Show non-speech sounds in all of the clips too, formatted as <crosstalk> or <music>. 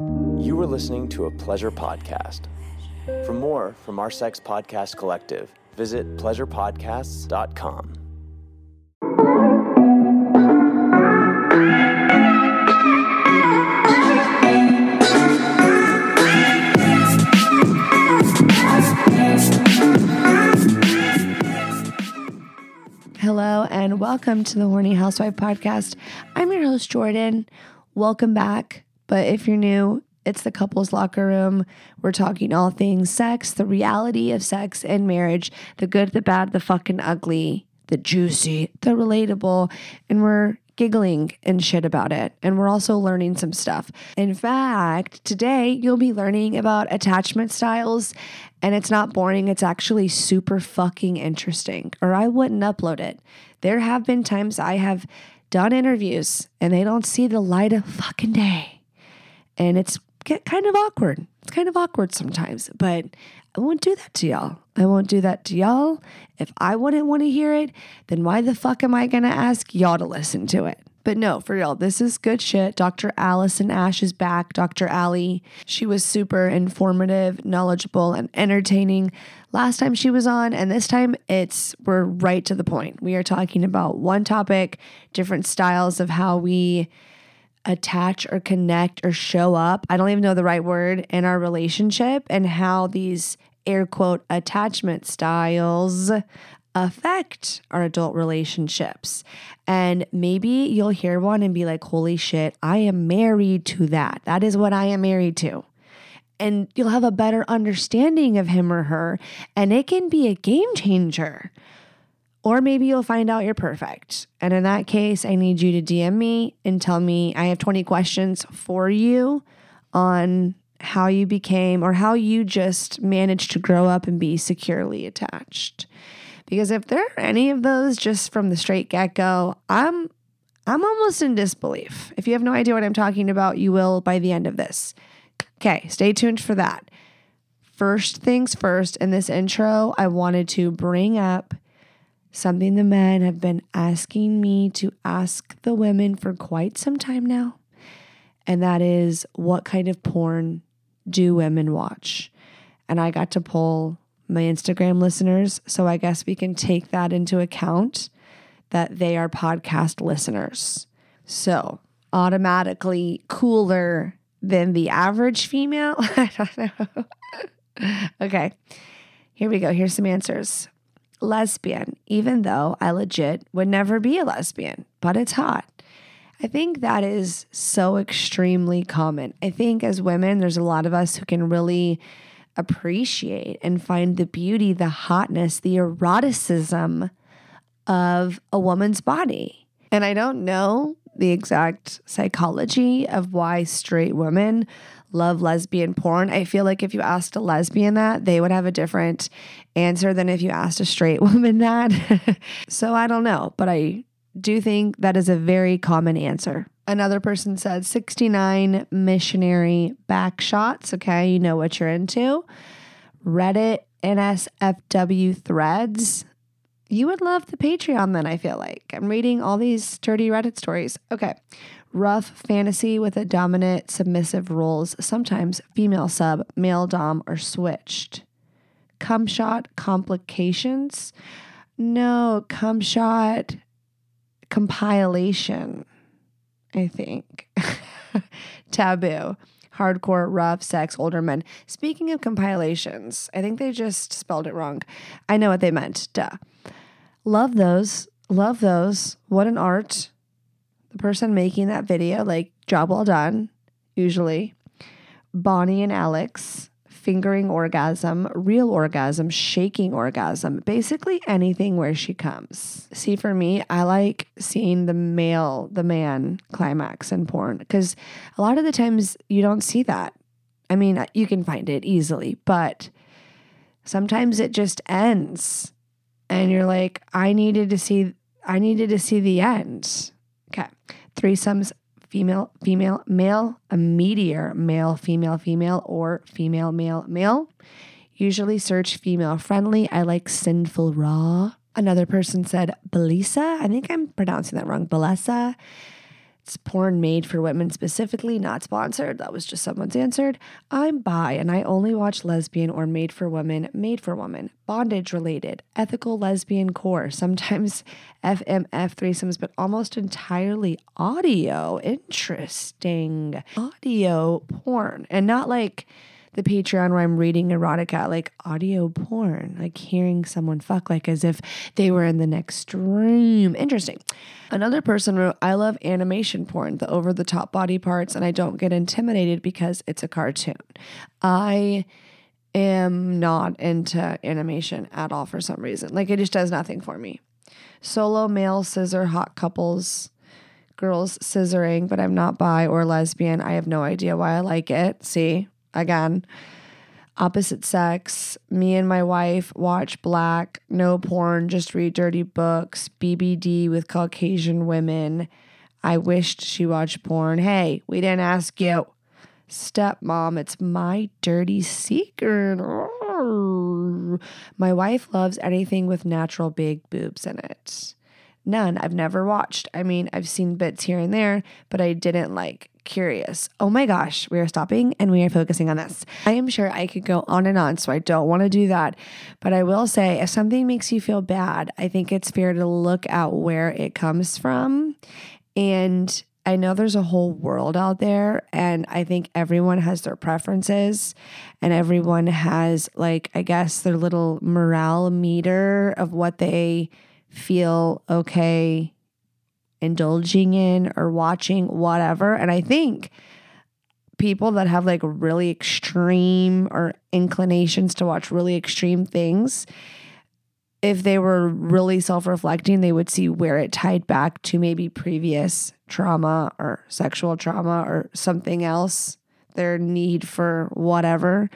You are listening to a pleasure podcast. For more from our sex podcast collective, visit pleasurepodcasts.com. Hello and welcome to the Horny Housewife podcast. I'm your host, Jordan. Welcome back. But if you're new, it's the couples locker room. We're talking all things sex, the reality of sex and marriage, the good, the bad, the fucking ugly, the juicy, the relatable, and we're giggling and shit about it. And we're also learning some stuff. In fact, today you'll be learning about attachment styles, and it's not boring, it's actually super fucking interesting, or I wouldn't upload it. There have been times I have done interviews and they don't see the light of fucking day. And it's get kind of awkward. It's kind of awkward sometimes, but I won't do that to y'all. I won't do that to y'all. If I wouldn't want to hear it, then why the fuck am I going to ask y'all to listen to it? But no, for real, this is good shit. Dr. Alison Ash is back. Dr. Allie, she was super informative, knowledgeable, and entertaining last time she was on. And this time it's, we're right to the point. We are talking about one topic, different styles of how we attach or connect or show up. I don't even know the right word in our relationship and how these air quote attachment styles affect our adult relationships. And maybe you'll hear one and be like, holy shit, I am married to that. That is what I am married to. And you'll have a better understanding of him or her, and it can be a game changer. Or maybe you'll find out you're perfect. And in that case, I need you to DM me and tell me I have 20 questions for you on how you became or how you just managed to grow up and be securely attached. Because if there are any of those just from the straight get-go, I'm I'm almost in disbelief. If you have no idea what I'm talking about, you will by the end of this. Okay, stay tuned for that. First things first, in this intro, I wanted to bring up something the men have been asking me to ask the women for quite some time now. And that is what kind of porn do women watch? And I got to poll my Instagram listeners. So I guess we can take that into account that they are podcast listeners. So automatically cooler than the average female. <laughs> I don't know. <laughs> okay, here we go. Here's some answers lesbian, even though I legit would never be a lesbian, but it's hot. I think that is so extremely common. I think as women, there's a lot of us who can really appreciate and find the beauty, the hotness, the eroticism of a woman's body. And I don't know the exact psychology of why straight women love lesbian porn. I feel like if you asked a lesbian that, they would have a different answer than if you asked a straight <laughs> woman that. <laughs> so I don't know, but I do think that is a very common answer. Another person said 69 missionary back shots. Okay, you know what you're into. Reddit NSFW threads. You would love the Patreon then, I feel like. I'm reading all these dirty Reddit stories. Okay. Rough fantasy with a dominant submissive roles, sometimes female sub, male dom, or switched. Cum shot complications? No, cum shot compilation, I think. <laughs> Taboo. Hardcore, rough, sex, older men. Speaking of compilations, I think they just spelled it wrong. I know what they meant. Duh. Love those. Love those. What an art. The person making that video, like, job well done, usually. Bonnie and Alex fingering orgasm, real orgasm, shaking orgasm, basically anything where she comes. See, for me, I like seeing the male, the man climax in porn because a lot of the times you don't see that. I mean, uh, you can find it easily, but sometimes it just ends and you're like, I needed to see, I needed to see the end. Okay. Threesomes female, female, male, a meteor, male, female, female, or female, male, male. Usually search female friendly. I like sinful raw. Another person said Belisa. I think I'm pronouncing that wrong. Bellesa. It's porn made for women specifically, not sponsored. That was just someone's answered. I'm bi and I only watch lesbian or made for women, made for women, bondage related, ethical lesbian core, sometimes FMF threesomes, but almost entirely audio. Interesting. Audio porn and not like the Patreon where I'm reading erotica, like audio porn, like hearing someone fuck, like as if they were in the next room. Interesting. Another person wrote, I love animation porn, the over the top body parts, and I don't get intimidated because it's a cartoon. I am not into animation at all for some reason. Like it just does nothing for me. Solo male scissor hot couples girls scissoring, but I'm not bi or lesbian. I have no idea why I like it. See, again. Opposite sex, me and my wife watch black, no porn, just read dirty books, BBD with Caucasian women. I wished she watched porn. Hey, we didn't ask you. Stepmom, it's my dirty secret. My wife loves anything with natural big boobs in it. None. I've never watched. I mean, I've seen bits here and there, but I didn't like curious. Oh my gosh, we are stopping and we are focusing on this. I am sure I could go on and on, so I don't want to do that. But I will say, if something makes you feel bad, I think it's fair to look at where it comes from. And I know there's a whole world out there, and I think everyone has their preferences, and everyone has, like, I guess, their little morale meter of what they feel okay indulging in or watching, whatever. And I think people that have like really extreme or inclinations to watch really extreme things, if they were really self reflecting, they would see where it tied back to maybe previous trauma or sexual trauma or something else, their need for whatever.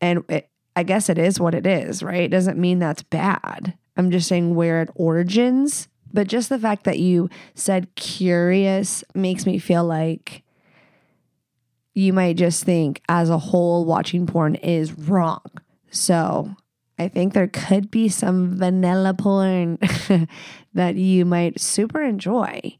And it, I guess it is what it is, right? It doesn't mean that's bad. I'm just saying where it origins but just the fact that you said curious makes me feel like you might just think as a whole watching porn is wrong. So I think there could be some vanilla porn <laughs> that you might super enjoy.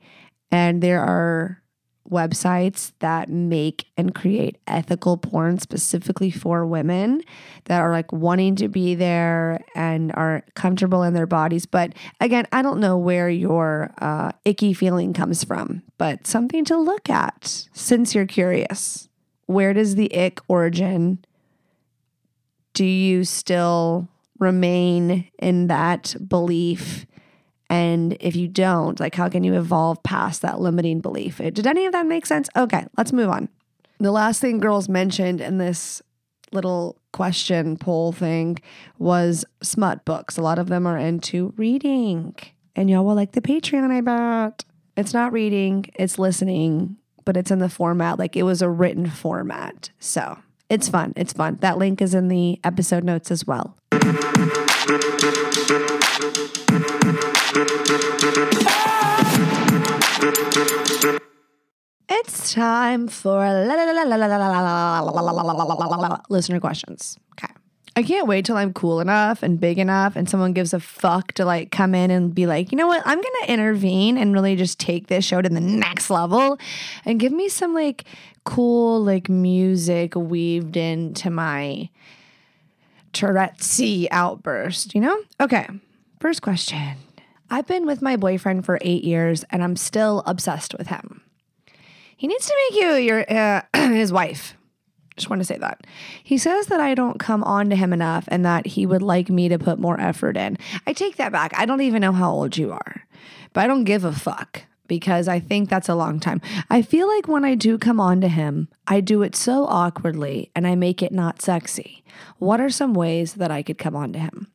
And there are websites that make and create ethical porn specifically for women that are like wanting to be there and are comfortable in their bodies. But again, I don't know where your uh, icky feeling comes from, but something to look at since you're curious. Where does the ick origin? Do you still remain in that belief? And if you don't, like, how can you evolve past that limiting belief? Did any of that make sense? Okay, let's move on. The last thing girls mentioned in this little question poll thing was smut books. A lot of them are into reading. And y'all will like the Patreon, I bet. It's not reading, it's listening, but it's in the format like it was a written format. So it's fun. It's fun. That link is in the episode notes as well. It's time for listener questions. Okay. I can't wait till I'm cool enough and big enough and someone gives a fuck to like come in and be like, you know what, I'm gonna intervene and really just take this show to the next level and give me some like cool like music weaved into my Tourette's outburst, you know? Okay. First question. I've been with my boyfriend for eight years and I'm still obsessed with him. He needs to make you your uh, <clears throat> his wife. Just want to say that. He says that I don't come on to him enough and that he would like me to put more effort in. I take that back. I don't even know how old you are, but I don't give a fuck because I think that's a long time. I feel like when I do come on to him, I do it so awkwardly and I make it not sexy. What are some ways that I could come on to him?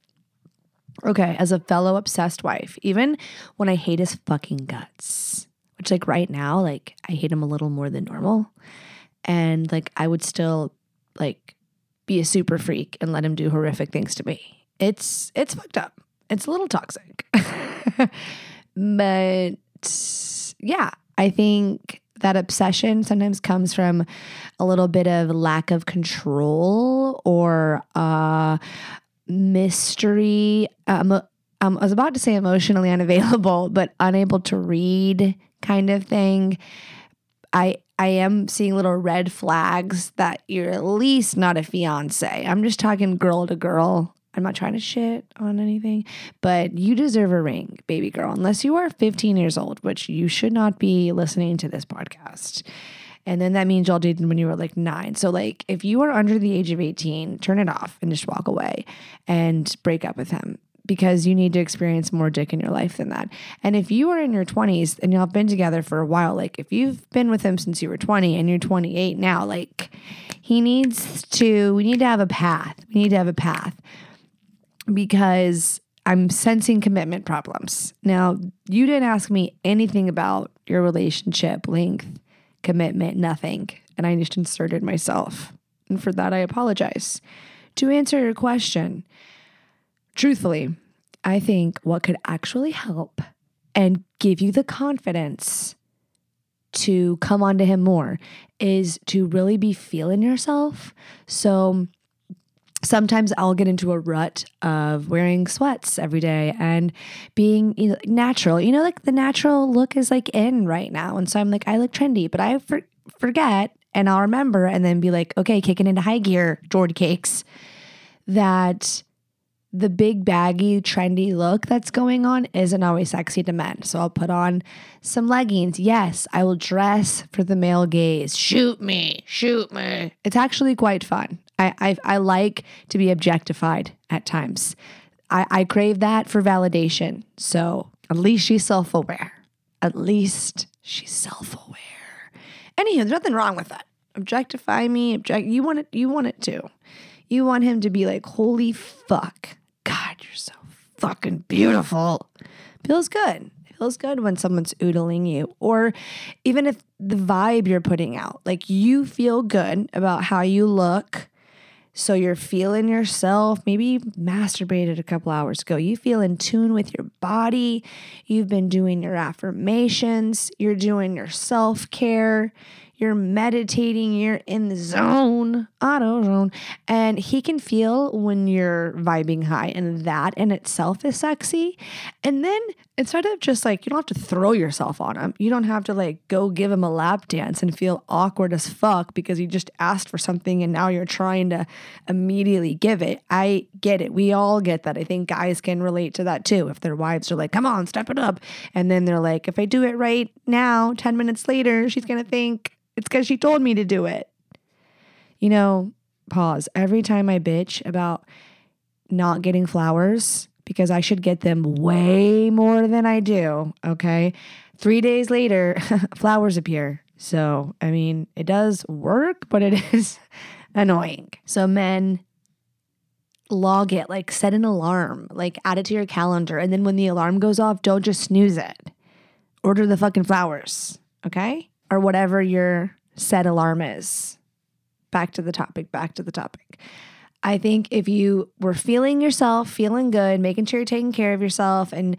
Okay, as a fellow obsessed wife, even when I hate his fucking guts, which like right now, like I hate him a little more than normal. And like I would still like be a super freak and let him do horrific things to me. It's it's fucked up. It's a little toxic. <laughs> but yeah, I think that obsession sometimes comes from a little bit of lack of control or uh mystery, um, um, I was about to say emotionally unavailable, <laughs> but unable to read kind of thing. I I am seeing little red flags that you're at least not a fiance. I'm just talking girl to girl. I'm not trying to shit on anything, but you deserve a ring, baby girl, unless you are 15 years old, which you should not be listening to this podcast. And then that means y'all dated when you were like nine. So, like, if you are under the age of 18, turn it off and just walk away and break up with him because you need to experience more dick in your life than that. And if you are in your 20s and y'all have been together for a while, like if you've been with him since you were 20 and you're 28 now, like he needs to, we need to have a path. We need to have a path because I'm sensing commitment problems. Now, you didn't ask me anything about your relationship length, commitment, nothing. And I just inserted myself. And for that, I apologize. To answer your question, truthfully, I think what could actually help and give you the confidence to come on to him more is to really be feeling yourself. So sometimes I'll get into a rut of wearing sweats every day and being natural. You know, like the natural look is like in right now. And so I'm like, I look trendy, but I for- forget and I'll remember and then be like, okay, kicking into high gear, Jordan cakes, that the big baggy trendy look that's going on isn't always sexy to men. So I'll put on some leggings. Yes, I will dress for the male gaze. Shoot me, shoot me. It's actually quite fun. I I, I like to be objectified at times. I, I crave that for validation. So at least she's self aware. At least she's self aware. Anywho, there's nothing wrong with that. Objectify me. Object. You want it. You want it too. You want him to be like, holy fuck. God, you're so fucking beautiful. Feels good. Feels good when someone's oodling you. Or even if the vibe you're putting out, like you feel good about how you look. So you're feeling yourself. Maybe you masturbated a couple hours ago. You feel in tune with your body. You've been doing your affirmations. You're doing your self care you're meditating, you're in the zone, auto zone, and he can feel when you're vibing high, and that in itself is sexy. And then instead of just like, you don't have to throw yourself on him, you don't have to like go give him a lap dance and feel awkward as fuck because you just asked for something and now you're trying to immediately give it. I get it. We all get that. I think guys can relate to that too. If their wives are like, come on, step it up. And then they're like, if I do it right now, 10 minutes later, she's going to think, it's because she told me to do it. You know, pause. Every time I bitch about not getting flowers because I should get them way more than I do, okay? Three days later, <laughs> flowers appear. So, I mean, it does work, but it <laughs> is annoying. So, men, log it, like set an alarm, like add it to your calendar. And then when the alarm goes off, don't just snooze it. Order the fucking flowers, okay? or whatever your set alarm is. Back to the topic, back to the topic. I think if you were feeling yourself, feeling good, making sure you're taking care of yourself and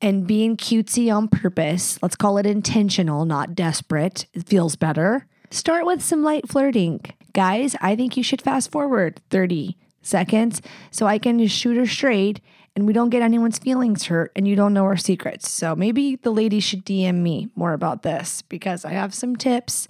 and being cutesy on purpose, let's call it intentional, not desperate. It feels better. Start with some light flirting. Guys, I think you should fast forward 30 seconds so I can just shoot her straight and we don't get anyone's feelings hurt and you don't know our secrets. So maybe the ladies should DM me more about this because I have some tips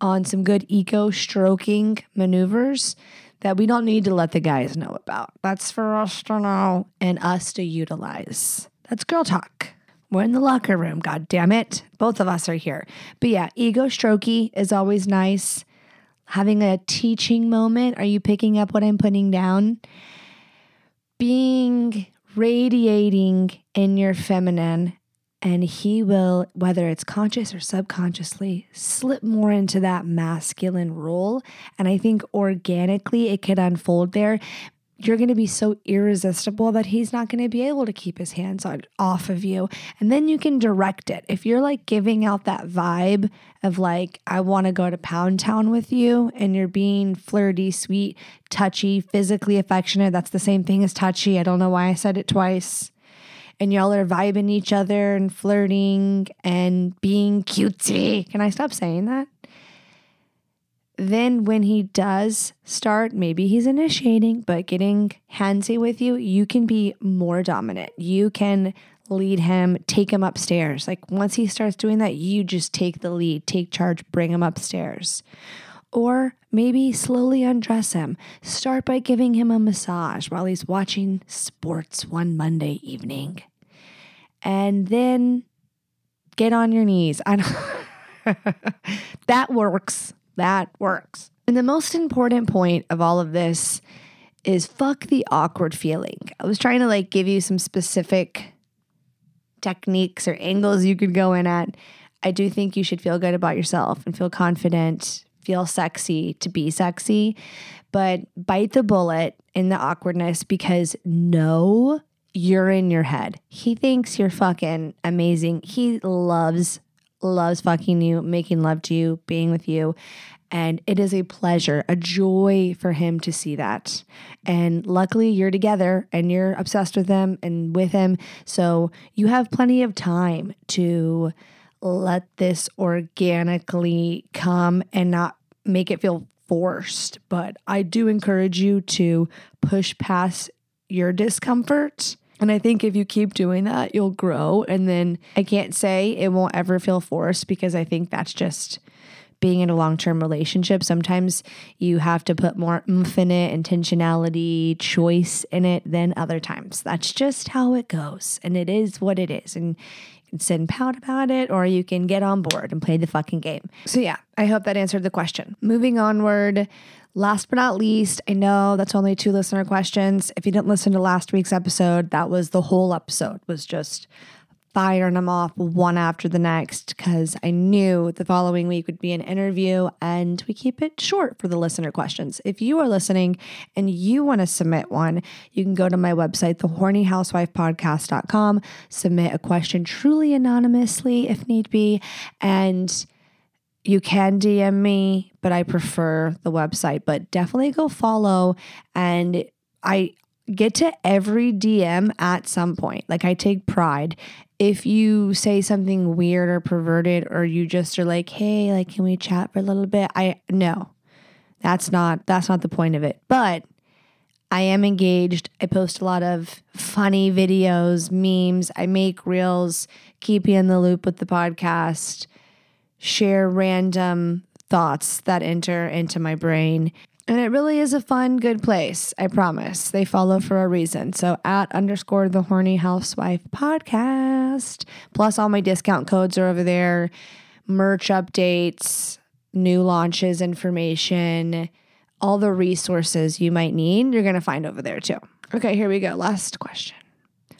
on some good eco stroking maneuvers that we don't need to let the guys know about. That's for us to know and us to utilize. That's girl talk. We're in the locker room, god damn it. Both of us are here. But yeah, ego strokey is always nice. Having a teaching moment. Are you picking up what I'm putting down? Being radiating in your feminine and he will whether it's conscious or subconsciously slip more into that masculine role and i think organically it could unfold there you're going to be so irresistible that he's not going to be able to keep his hands on, off of you. And then you can direct it. If you're like giving out that vibe of like, I want to go to Pound Town with you, and you're being flirty, sweet, touchy, physically affectionate, that's the same thing as touchy. I don't know why I said it twice. And y'all are vibing each other and flirting and being cutesy. Can I stop saying that? then when he does start, maybe he's initiating, but getting handsy with you, you can be more dominant. You can lead him, take him upstairs. Like once he starts doing that, you just take the lead, take charge, bring him upstairs. Or maybe slowly undress him. Start by giving him a massage while he's watching sports one Monday evening. And then get on your knees. <laughs> That works. That works. And the most important point of all of this is fuck the awkward feeling. I was trying to like give you some specific techniques or angles you could go in at. I do think you should feel good about yourself and feel confident, feel sexy to be sexy, but bite the bullet in the awkwardness because no, you're in your head. He thinks you're fucking amazing. He loves, loves fucking you, making love to you, being with you. And it is a pleasure, a joy for him to see that. And luckily, you're together and you're obsessed with him and with him. So you have plenty of time to let this organically come and not make it feel forced. But I do encourage you to push past your discomfort. And I think if you keep doing that, you'll grow. And then I can't say it won't ever feel forced because I think that's just being in a long term relationship, sometimes you have to put more oomph in it, intentionality, choice in it than other times. That's just how it goes. And it is what it is. And sit and pout about it, or you can get on board and play the fucking game. So, yeah, I hope that answered the question. Moving onward, Last but not least, I know that's only two listener questions. If you didn't listen to last week's episode, that was the whole episode was just firing them off one after the next because I knew the following week would be an interview and we keep it short for the listener questions. If you are listening and you want to submit one, you can go to my website, thehornyhousewifepodcast.com, submit a question truly anonymously if need be, and you can DM me, but I prefer the website. But definitely go follow and I get to every DM at some point. Like I take pride. If you say something weird or perverted or you just are like, "Hey, like can we chat for a little bit?" I no. That's not that's not the point of it. But I am engaged. I post a lot of funny videos, memes. I make reels, keep you in the loop with the podcast, share random thoughts that enter into my brain. And it really is a fun, good place. I promise. They follow for a reason. So at underscore the horny housewife podcast. Plus, all my discount codes are over there, merch updates, new launches information, all the resources you might need, you're going to find over there too. Okay, here we go. Last question.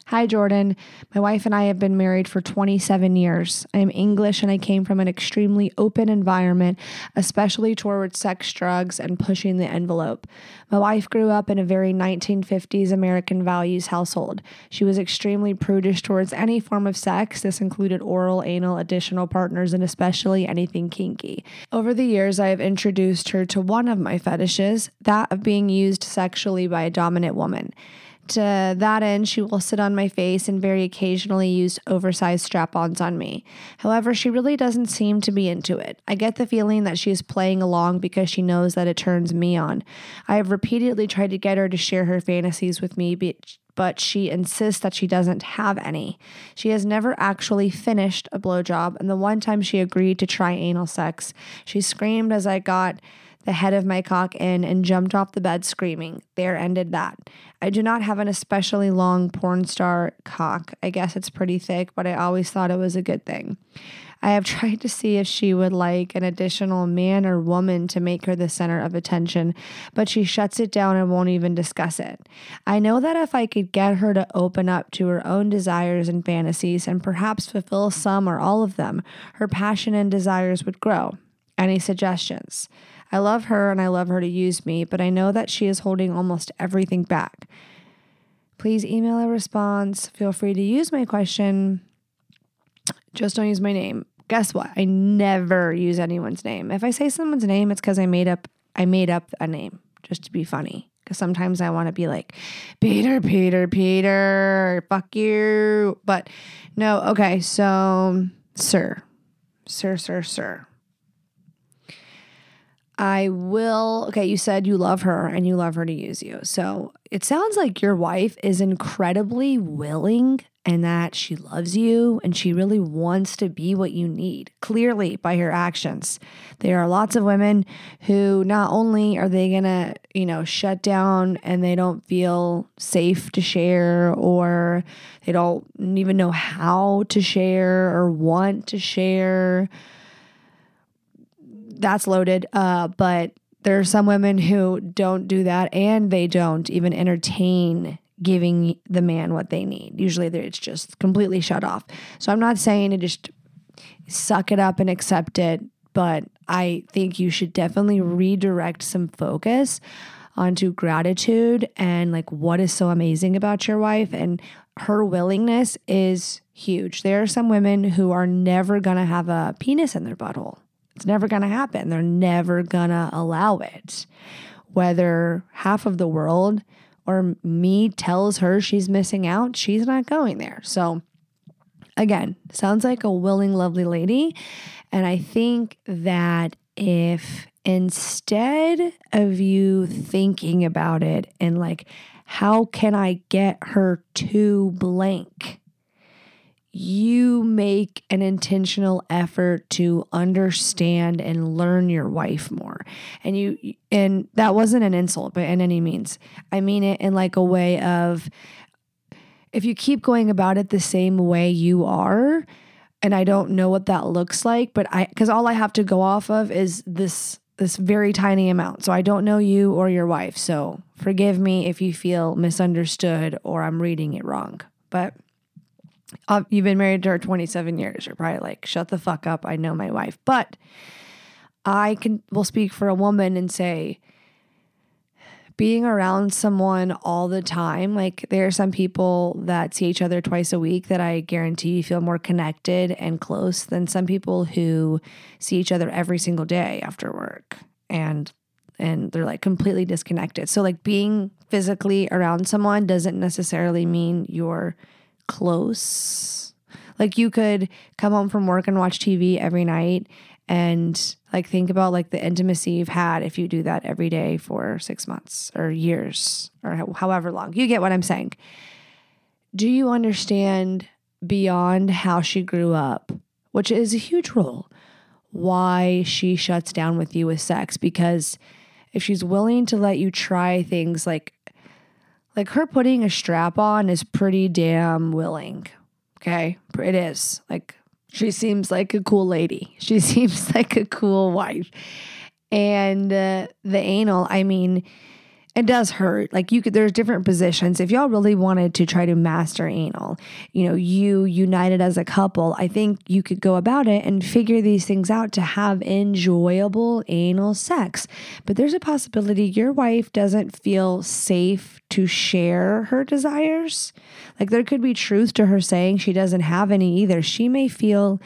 Hi, Jordan. My wife and I have been married for 27 years. I am English and I came from an extremely open environment, especially towards sex, drugs, and pushing the envelope. My wife grew up in a very 1950s American values household. She was extremely prudish towards any form of sex. This included oral, anal, additional partners, and especially anything kinky. Over the years, I have introduced her to one of my fetishes, that of being used sexually by a dominant woman. To that end, she will sit on my face and very occasionally use oversized strap ons on me. However, she really doesn't seem to be into it. I get the feeling that she is playing along because she knows that it turns me on. I have repeatedly tried to get her to share her fantasies with me, but she insists that she doesn't have any. She has never actually finished a blowjob, and the one time she agreed to try anal sex, she screamed as I got the head of my cock in and jumped off the bed screaming. There ended that. I do not have an especially long porn star cock. I guess it's pretty thick, but I always thought it was a good thing. I have <laughs> tried to see if she would like an additional man or woman to make her the center of attention, but she shuts it down and won't even discuss it. I know that if I could get her to open up to her own desires and fantasies and perhaps fulfill some or all of them, her passion and desires would grow. Any suggestions? I love her and I love her to use me, but I know that she is holding almost everything back. Please email a response. Feel free to use my question. Just don't use my name. Guess what? I never use anyone's name. If I say someone's name, it's because I made up I made up a name just to be funny. Because sometimes I want to be like, Peter, Peter, Peter, fuck you. But no, okay, so sir, sir, sir, sir. I will. Okay, you said you love her and you love her to use you. So it sounds like your wife is incredibly willing and that she loves you and she really wants to be what you need, clearly by her actions. There are lots of women who not only are they gonna, you know, shut down and they don't feel safe to share or they don't even know how to share or want to share that's loaded. Uh, but there are some women who don't do that and they don't even entertain giving the man what they need. Usually it's just completely shut off. So I'm not saying to just suck it up and accept it, but I think you should definitely redirect some focus onto gratitude and like what is so amazing about your wife and her willingness is huge. There are some women who are never going to have a penis in their butthole. It's never going to happen. They're never going to allow it. Whether half of the world or me tells her she's missing out, she's not going there. So, again, sounds like a willing, lovely lady. And I think that if instead of you thinking about it and like, how can I get her to blank? You make an intentional effort to understand and learn your wife more. And you and that wasn't an insult by in any means. I mean it in like a way of if you keep going about it the same way you are, and I don't know what that looks like, but I cuz all I have to go off of is this this very tiny amount. So I don't know you or your wife. So forgive me if you feel misunderstood or I'm reading it wrong. But uh, you've been married to her 27 years. You're probably like, shut the fuck up. I know my wife. But I can will speak for a woman and say, being around someone all the time, like there are some people that see each other twice a week that I guarantee you feel more connected and close than some people who see each other every single day after work and and they're like completely disconnected. So like being physically around someone doesn't necessarily mean you're close. Like you could come home from work and watch TV every night and like think about like the intimacy you've had if you do that every day for 6 months or years or however long. You get what I'm saying. Do you understand beyond how she grew up, which is a huge role, why she shuts down with you with sex because if she's willing to let you try things like like her putting a strap on is pretty damn willing. Okay. It is. Like she seems like a cool lady. <laughs> She seems like a cool wife. And uh, the anal, I mean, it does hurt. Like you could, there's different positions. If y'all really wanted to try to master anal, you know, you united as a couple, I think you could go about it and figure these things out to have enjoyable anal sex. But there's a possibility your wife doesn't feel safe to share her desires. Like there could be truth to her saying she doesn't have any either. She may feel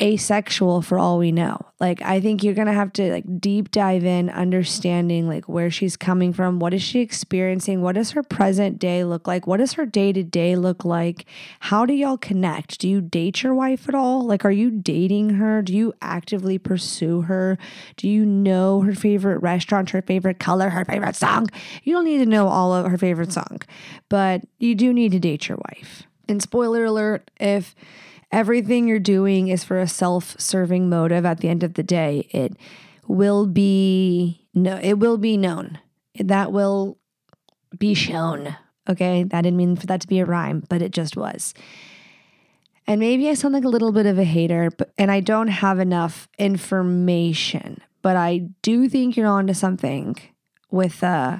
asexual for all we know. Like I think you're going to have to like deep dive in understanding like where she's coming from, what is she experiencing, what does her present day look like, what does her day-to-day look like? How do y'all connect? Do you date your wife at all? Like are you dating her? Do you actively pursue her? Do you know her favorite restaurant, her favorite color, her favorite song? You don't need to know all of her favorite song, but you do need to date your wife. And spoiler alert, if everything you're doing is for a self-serving motive at the end of the day. It will be no it will be known. That will be shown okay? That didn't mean for that to be a rhyme but it just was. And maybe i sound like a little bit of a hater but and i don't have enough information but i do think you're onto something with uh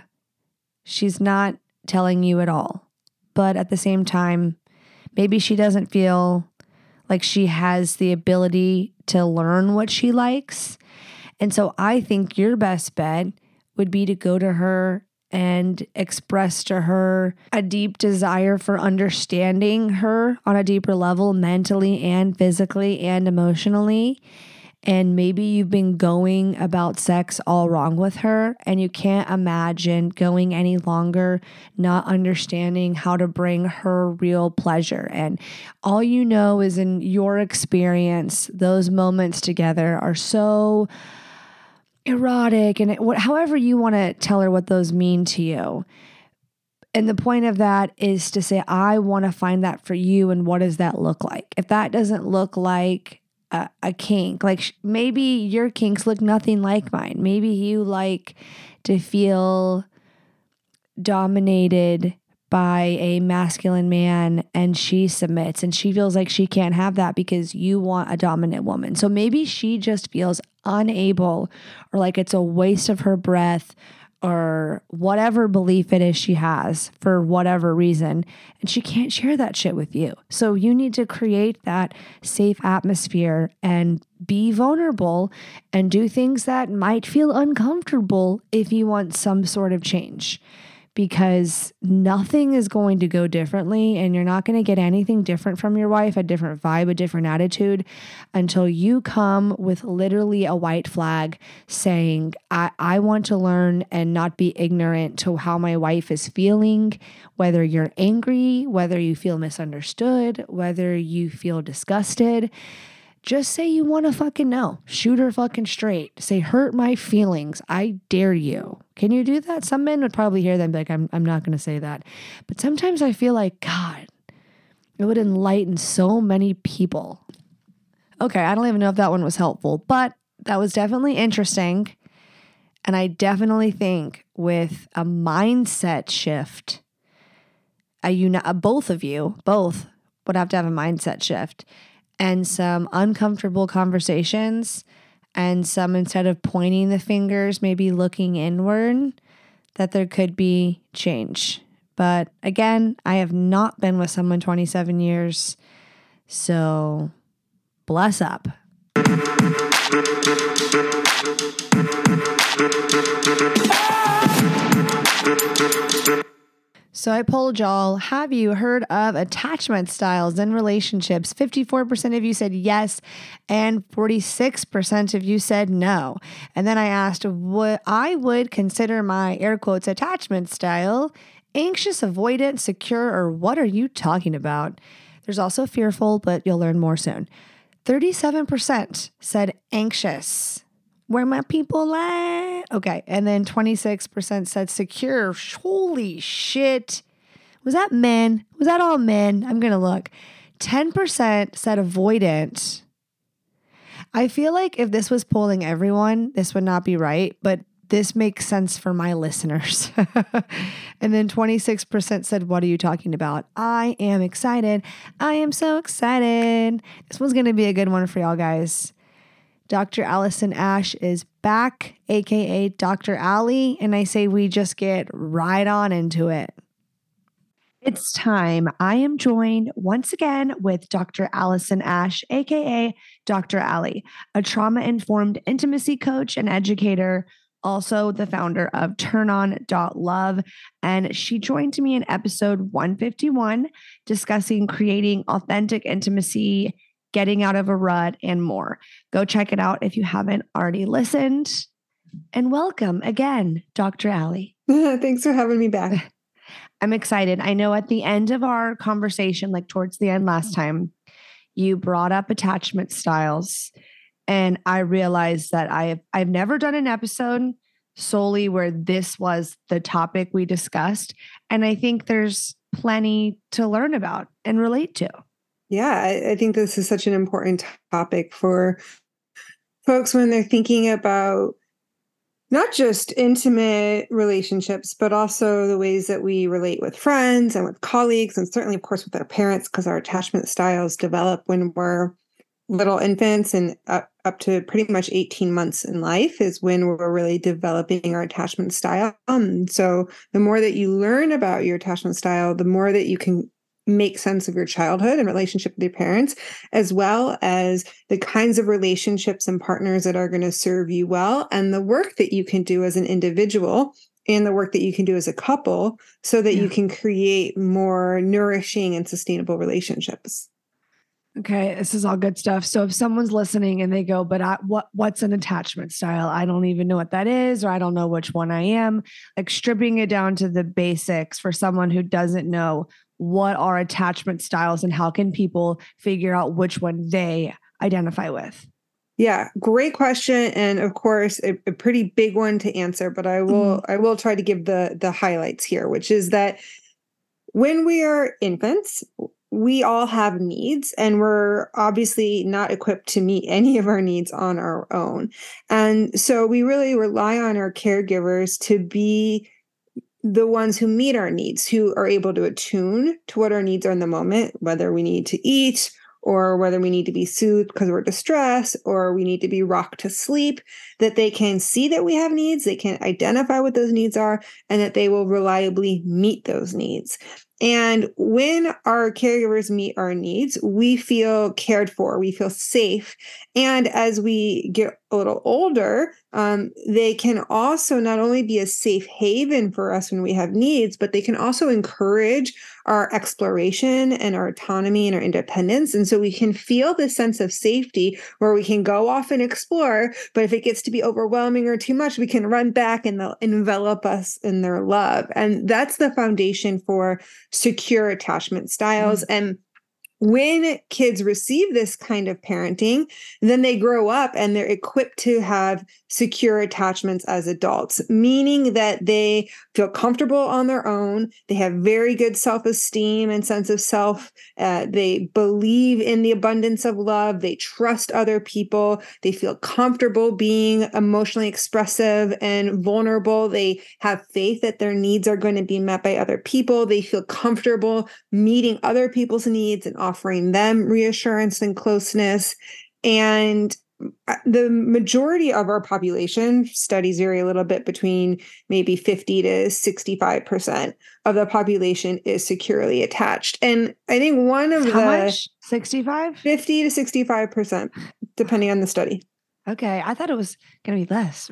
she's not telling you at all. But at the same time maybe she doesn't feel like she has the ability to learn what she likes. And so I think your best bet would be to go to her and express to her a deep desire for understanding her on a deeper level, mentally and physically and emotionally and maybe you've been going about sex all wrong with her and you can't imagine going any longer not understanding how to bring her real pleasure and all you know is in your experience those moments together are so erotic and it, however you want to tell her what those mean to you. And the point of that is to say, I want to find that for you. And what does that look like? If that doesn't look like a, a kink, like sh- maybe your kinks look nothing like mine. Maybe you like to feel dominated by a masculine man and she submits and she feels like she can't have that because you want a dominant woman. So maybe she just feels unable or like it's a waste of her breath or whatever belief it is she has for whatever reason. And she can't share that shit with you. So you need to create that safe atmosphere and be vulnerable and do things that might feel uncomfortable if you want some sort of change because nothing is going to go differently and you're not going to get anything different from your wife, a different vibe, a different attitude until you come with literally a white flag saying, I, I want to learn and not be ignorant to how my wife is feeling, whether you're angry, whether you feel misunderstood, whether you feel disgusted just say you want to fucking know. Shoot her fucking straight. Say, hurt my feelings. I dare you. Can you do that? Some men would probably hear be like, I'm, I'm not going to say that. But sometimes I feel like, God, it would enlighten so many people. Okay, I don't even know if that one was helpful, but that was definitely interesting. And I definitely think with a mindset shift, a uni- both of you, both would have to have a mindset shift and some uncomfortable conversations and some instead of pointing the fingers, maybe looking inward, that there could be change. But again, I have not been with someone 27 years. So bless up. So I polled y'all, have you heard of attachment styles in relationships? 54% of you said yes, and 46% of you said no. And then I asked what I would consider my air quotes attachment style anxious, avoidant, secure, or what are you talking about? There's also fearful, but you'll learn more soon. 37% said anxious. Where my people at? Okay. And then 26% said secure. Holy shit. Was that men? Was that all men? I'm going to look. 10% said avoidant. I feel like if this was polling everyone, this would not be right, but this makes sense for my listeners. <laughs> and then 26% said, What are you talking about? I am excited. I am so excited. This one's going to be a good one for y'all guys. Dr. Alison Ash is back, aka Dr. Allie, and I say we just get right on into it. It's time. I am joined once again with Dr. Alison Ash, aka Dr. Allie, a trauma informed intimacy coach and educator, also the founder of turnon.love. And she joined me in episode 151 discussing creating authentic intimacy getting out of a rut, and more. Go check it out if you haven't already listened. And welcome again, Dr. Allie. <laughs> Thanks for having me back. <laughs> I'm excited. I know at the end of our conversation, like towards the end last time, you brought up attachment styles. And I realized that I've I've never done an episode solely where this was the topic we discussed. And I think there's plenty to learn about and relate to. Yeah, I, I think this is such an important topic for folks when they're thinking about not just intimate relationships, but also the ways that we relate with friends and with colleagues, and certainly, of course, with our parents, because our attachment styles develop when we're little infants and up, up to pretty much 18 months in life is when we're really developing our attachment style. Um, so, the more that you learn about your attachment style, the more that you can make sense of your childhood and relationship with your parents, as well as the kinds of relationships and partners that are going to serve you well, and the work that you can do as an individual and the work that you can do as a couple so that yeah. you can create more nourishing and sustainable relationships. Okay, this is all good stuff. So if someone's listening and they go, "But I, what what's an attachment style? I don't even know what that is or I don't know which one I am." Like stripping it down to the basics for someone who doesn't know what are attachment styles and how can people figure out which one they identify with? Yeah, great question, and of course, a, a pretty big one to answer. But I will, Mm-hmm. I will try to give the the highlights here, which is that when we are infants, we all have needs, and we're obviously not equipped to meet <laughs> any of our needs on our own. And so we really rely on our caregivers to be the ones who meet our needs, who are able to attune to what our needs are in the moment, whether we need to eat or whether we need to be soothed because we're distressed or we need to be rocked to sleep, that they can see that we have needs, they can identify what those needs are, and that they will reliably meet those needs. And when our caregivers meet our needs, we feel cared for, we feel safe. And as we get a little older, um, they can also not only be a safe haven for us when we have needs, but they can also encourage our exploration and our autonomy and our independence. And so we can feel this sense of safety where we can go off and explore. But if it gets to be overwhelming or too much, we can run back and they'll envelop us in their love. And that's the foundation for secure attachment styles. And when kids receive this kind of parenting, then they grow up and they're equipped to have secure attachments as adults, meaning that they feel comfortable on their own. They have very good self esteem and sense of self. Uh, they believe in the abundance of love. They trust other people. They feel comfortable being emotionally expressive and vulnerable. They have faith that their needs are going to be met by other people. They feel comfortable meeting other people's needs and offering them reassurance and closeness. And uh, the majority of our population studies vary a little bit between maybe 50 to 65% of the population is securely attached. And I think one of How the much? 65? 50 to 65%, depending on the study. Okay. I thought it was going to be less.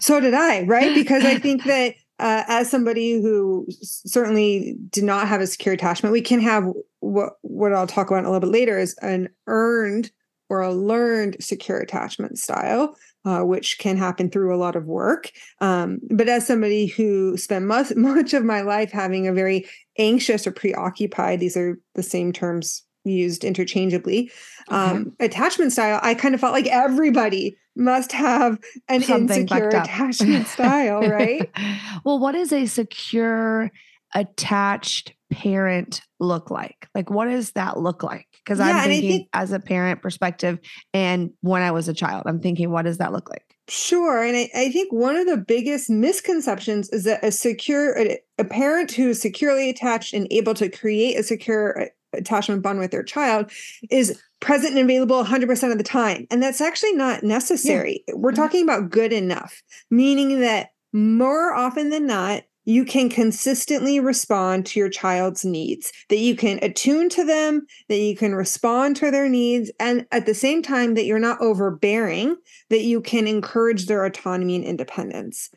So did I, right? Because I think <laughs> that uh, as somebody who certainly did not have a secure attachment, we can have what what I'll talk about a little bit later is an earned or a learned secure attachment style, uh, which can happen through a lot of work. Um, but as somebody who spent much <laughs> much of my life having a very anxious or preoccupied, these are the same terms used interchangeably. Um, attachment style, I kind of felt like everybody must have an Something insecure attachment <laughs> style, right? well, what does a secure attached parent look like? Like, what does that look like? Because Yeah, I'm thinking think- as a parent perspective, and when I was a child, I'm thinking, what does that look like? Sure. And I, I think one of the biggest misconceptions is that a secure, a, a parent who is securely attached and able to create a secure attachment bond with their child is present and available 100% of the time. And that's actually not necessary. We're Mhm. talking about good enough, meaning that more often than not, you can consistently respond to your child's needs, that you can attune to them, that you can respond to their needs, and at the same time, that you're not overbearing, that you can encourage their autonomy and independence.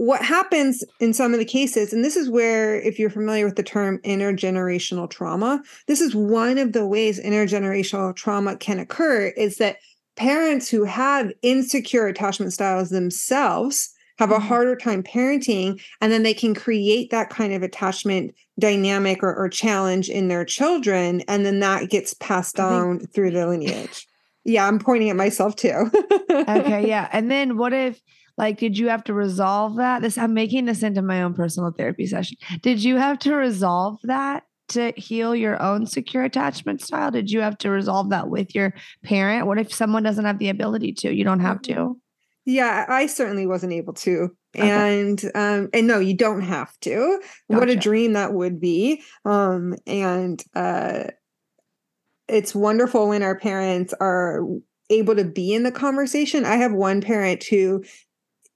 What happens in some of the cases, and this is where, if you're familiar with the term intergenerational trauma, this is one of the ways intergenerational trauma can occur is that parents who have insecure attachment styles themselves have a Mhm. harder time parenting and then they can create that kind of attachment dynamic or, or challenge in their children and then that gets passed down through the lineage <laughs> yeah i'm pointing at myself too <laughs> okay, yeah. And then what if like did you have to resolve that? This I'm making this into my own personal therapy session. Did you have to resolve that to heal your own secure attachment style? Did you have to resolve that with your parent? What if someone doesn't have the ability to? You don't have to. yeah i certainly wasn't able to Okay. and um and no you don't have to what a dream that would be um and uh it's wonderful when our parents are able to be in the conversation i have one parent who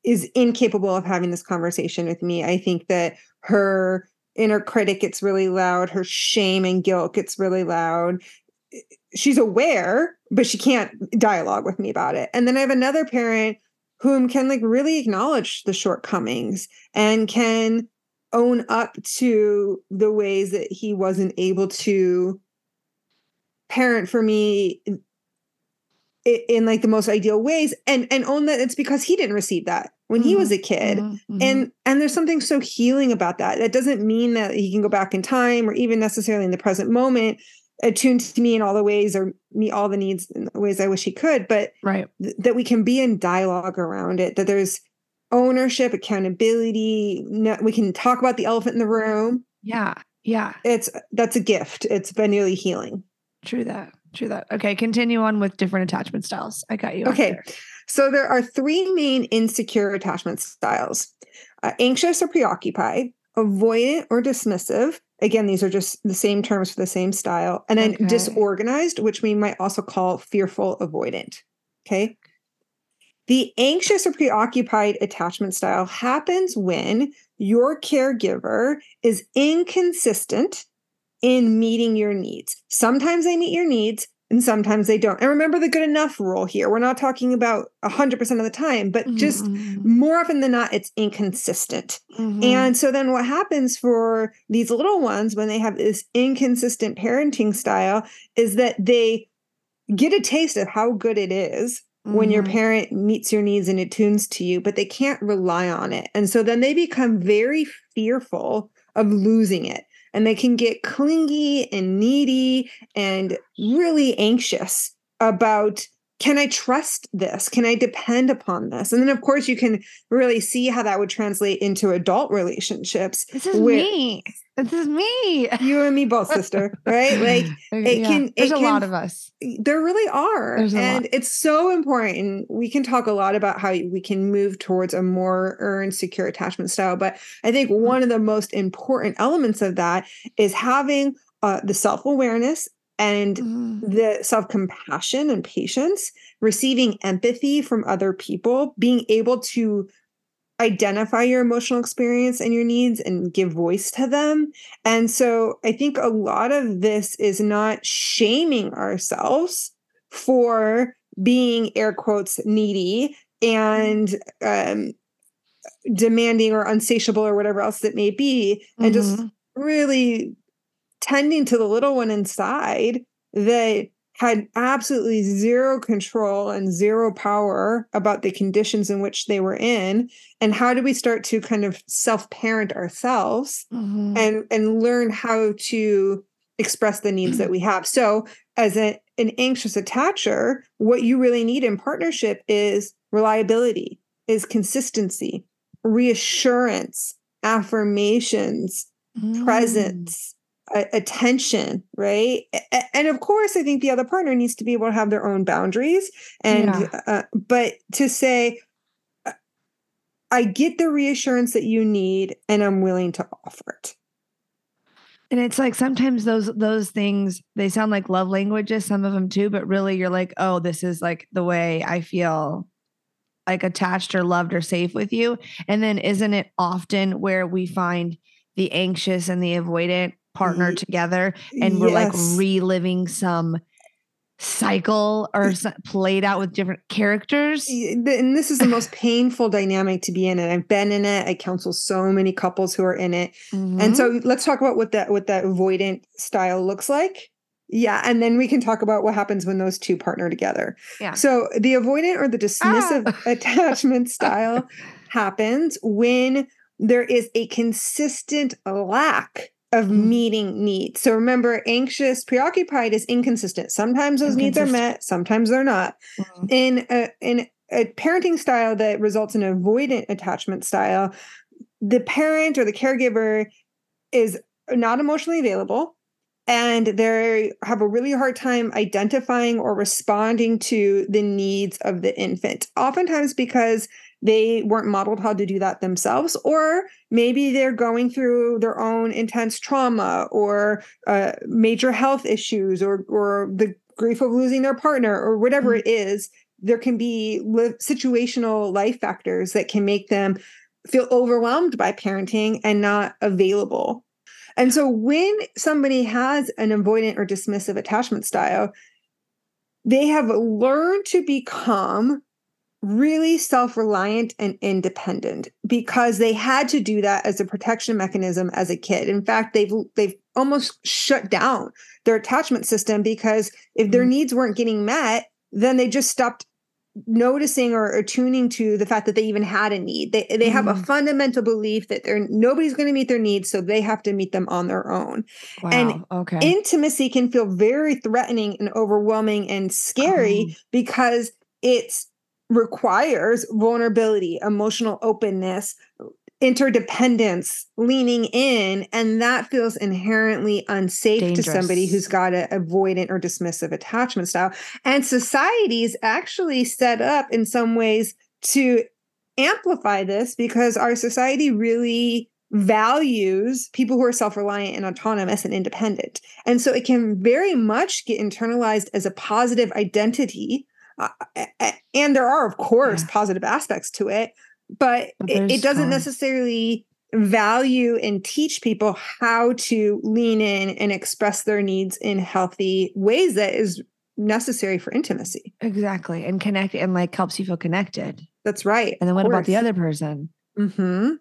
is incapable of having this conversation with me. I think that her inner critic gets really loud her shame and guilt gets really loud. She's aware but she can't dialogue with me about it. And then i have another parent whom can like really acknowledge the shortcomings and can own up to the ways that he wasn't able to parent for me in, in like the most ideal ways. And and own that it's because he didn't receive that when he was a kid Mhm, mhm. and and there's something so healing about that that doesn't mean that he can go back in time or even necessarily in the present moment attuned to me in all the ways or meet all the needs in the ways I wish he could, but Right. th- that we can be in dialogue around it, that there's ownership, accountability. No, we can talk about the elephant in the room. Yeah. Yeah. It's that's a gift. It's been really healing. True that. True that. Okay. Continue on with different attachment styles. I got you. Okay. So there are three main insecure attachment styles uh, anxious or preoccupied, avoidant or dismissive. Again, these are just the same terms for the same style. And then Okay. disorganized, which we might also call fearful avoidant. Okay. The anxious or preoccupied attachment style happens when your caregiver is inconsistent in meeting your needs. Sometimes they meet your needs and sometimes they don't. And remember the good enough rule here. We're not talking about 100% of the time, but just Mhm, more often than not, it's inconsistent. mhm, And so then what happens for these little ones when they have this inconsistent parenting style is that they get a taste of how good it is when your mhm. parent meets your needs and attunes to you, but they can't rely on it. And so then they become very fearful of losing it. And they can get clingy and needy and really anxious about can I trust this? Can I depend upon this? And then, of course, you can really see how that would translate into adult relationships. This is where- me. This is me. <laughs> You and me both, sister, right? Like <laughs> it can- There's it a lot of us. there really are There's a lot. and it's so important we can talk a lot about how we can move towards a more earned secure attachment style but i think Mm-hmm. one of the most important elements of that is having uh, the self-awareness and Mhm. the self-compassion and patience receiving empathy from other people being able to identify your emotional experience and your needs and give voice to them and so i think a lot of this is not shaming ourselves for being air quotes needy and um, demanding or unsatiable or whatever else it may be and just Mhm. really tending to the little one inside that had absolutely zero control and zero power about the conditions in which they were in and how do we start to kind of self-parent ourselves Mhm. and and learn how to express the needs that we <clears throat> have so as a, an anxious attacher what you really need in partnership is reliability is consistency reassurance affirmations Mm. presence attention right and of course i think the other partner needs to be able to have their own boundaries and Yeah. uh, but to say i get the reassurance that you need and i'm willing to offer it And it's like sometimes those those things they sound like love languages, some of them too, but really you're like, oh, this is like the way I feel like attached or loved or safe with you. And then isn't it often where we find the anxious and the avoidant partner together and we're like reliving some cycle or played out with different characters? And this is the most painful dynamic to be in and i've been in it i counsel so many couples who are in it Mhm. and so let's talk about what that what that avoidant style looks like yeah and then we can talk about what happens when those two partner together Yeah. so the avoidant or the dismissive Ah. <laughs> attachment style happens when there is a consistent lack of Mm. meeting needs so remember anxious preoccupied is inconsistent sometimes those needs are met sometimes they're not Mhm. in a, in a parenting style that results in avoidant attachment style, the parent or the caregiver is not emotionally available and they have a really hard time identifying or responding to the needs of the infant oftentimes because they weren't modeled how to do that themselves or maybe they're going through their own intense trauma or uh, major health issues or or the grief of losing their partner or whatever it is there can be li- situational life factors that can make them feel overwhelmed by parenting and not available. And so when somebody has an avoidant or dismissive attachment style they have learned to become really self-reliant and independent because they had to do that as a protection mechanism as a kid. In fact, they've they've almost shut down their attachment system because if their Mm. needs weren't getting met, then they just stopped noticing or attuning to the fact that they even had a need. They they have a Mhm. fundamental belief that they're nobody's going to meet their needs, so they have to meet them on their own. Wow. And okay. Intimacy can feel very threatening and overwhelming and scary Oh. because it's requires vulnerability, emotional openness, interdependence, leaning in, and that feels inherently unsafe to somebody who's got an avoidant or dismissive attachment style. And society's actually set up in some ways to amplify this because our society really values people who are self-reliant and autonomous and independent. And so it can very much get internalized as a positive identity. Uh, and there are of course Yeah. positive aspects to it, but, But it, it doesn't um, necessarily value and teach people how to lean in and express their needs in healthy ways that is necessary for intimacy. exactly. And connect and like helps you feel connected. That's right. And then what about the other person? hmm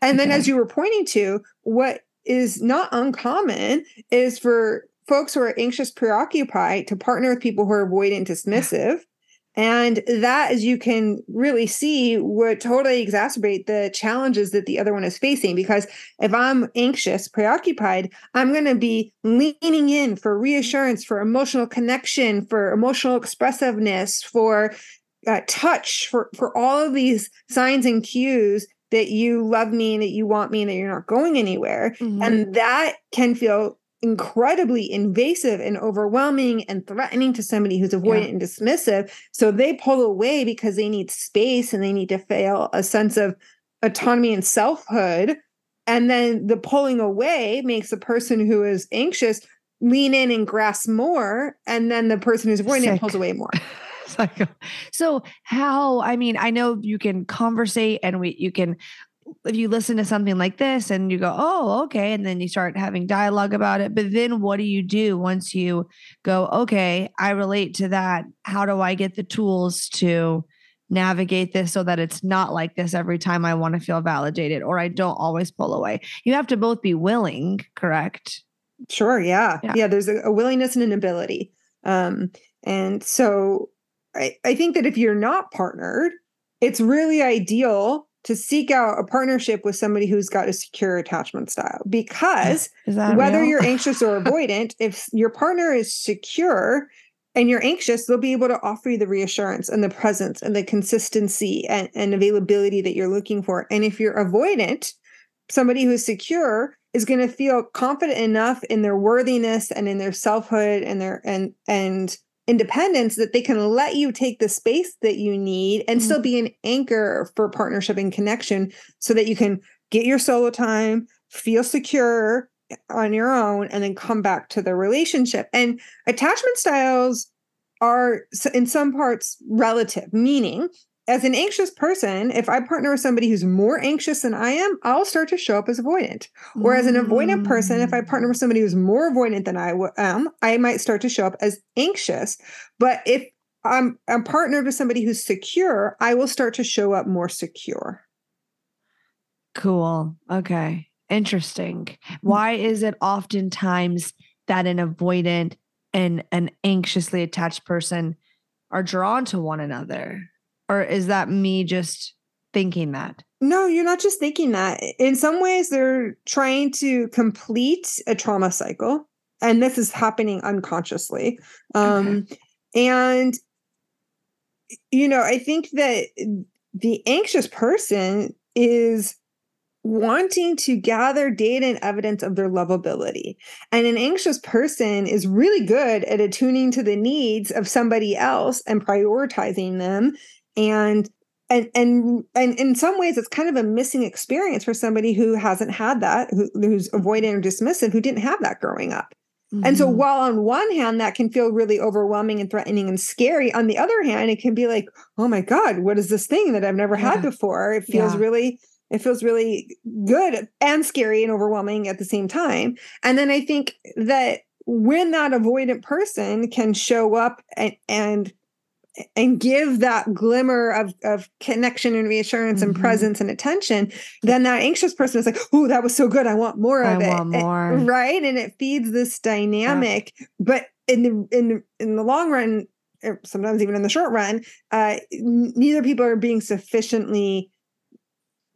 And then, as you were pointing to, what is not uncommon is for folks who are anxious, preoccupied to partner with people who are avoidant, dismissive. And that, as you can really see, would totally exacerbate the challenges that the other one is facing. Because if I'm anxious, preoccupied, I'm going to be leaning in for reassurance, for emotional connection, for emotional expressiveness, for uh, touch, for for all of these signs and cues that you love me and that you want me and that you're not going anywhere. Mhm. And that can feel incredibly invasive and overwhelming and threatening to somebody who's avoidant and dismissive. So they pull away because they need space and they need to feel a sense of autonomy and selfhood. And then the pulling away makes the person who is anxious lean in and grasp more. And then the person who's avoidant Sick. pulls away more. <laughs> So how i mean i know you can conversate and we you can if you listen to something like this and you go oh okay and then you start having dialogue about it but then what do you do once you go okay i relate to that how do i get the tools to navigate this so that it's not like this every time i want to feel validated or i don't always pull away you have to both be willing correct Sure. Yeah. Yeah. Yeah. there's a, a willingness and an ability. Um, and so I, I think that if you're not partnered, it's really ideal to seek out a partnership with somebody who's got a secure attachment style because whether real? you're <laughs> anxious or avoidant, if your partner is secure and you're anxious, they'll be able to offer you the reassurance and the presence and the consistency and, and availability that you're looking for. And if you're avoidant, somebody who's secure is going to feel confident enough in their worthiness and in their selfhood and their and and independence that they can let you take the space that you need and still mm-hmm. be an anchor for partnership and connection so that you can get your solo time feel secure eh, on your own and then come back to the relationship. And attachment styles are in some parts relative meaning as an anxious person if i partner with somebody who's more anxious than i am i'll start to show up as avoidant or as an avoidant person, if I Mm. partner with somebody who's more avoidant than I am, I might start to show up as anxious. But if I'm, I'm partnered with somebody who's secure, I will start to show up more secure. Cool. Okay. Interesting. Why is it oftentimes that an avoidant and an anxiously attached person are drawn to one another? Or is that me just thinking that? No, you're not just thinking that. In some ways, they're trying to complete a trauma cycle. And this is happening unconsciously. Um, And, you know, I think that the anxious person is wanting to gather data and evidence of their lovability. And an anxious person is really good at attuning to the needs of somebody else and prioritizing them and and and and in some ways it's kind of a missing experience for somebody who hasn't had that who, who's avoidant or dismissive who didn't have that growing up and so Mhm. while on one hand that can feel really overwhelming and threatening and scary on the other hand it can be like oh my god what is this thing that i've never had before it feels Yeah. really it feels really good and scary and overwhelming at the same time and then i think that when that avoidant person can show up and and and give that glimmer of, of connection and reassurance and Mhm. presence and attention, then that anxious person is like, "Oh, that was so good. I want more I of it." want And- right? And it feeds this dynamic. But in the in the in the long run, er, sometimes even in the short run, uh, neither people are being sufficiently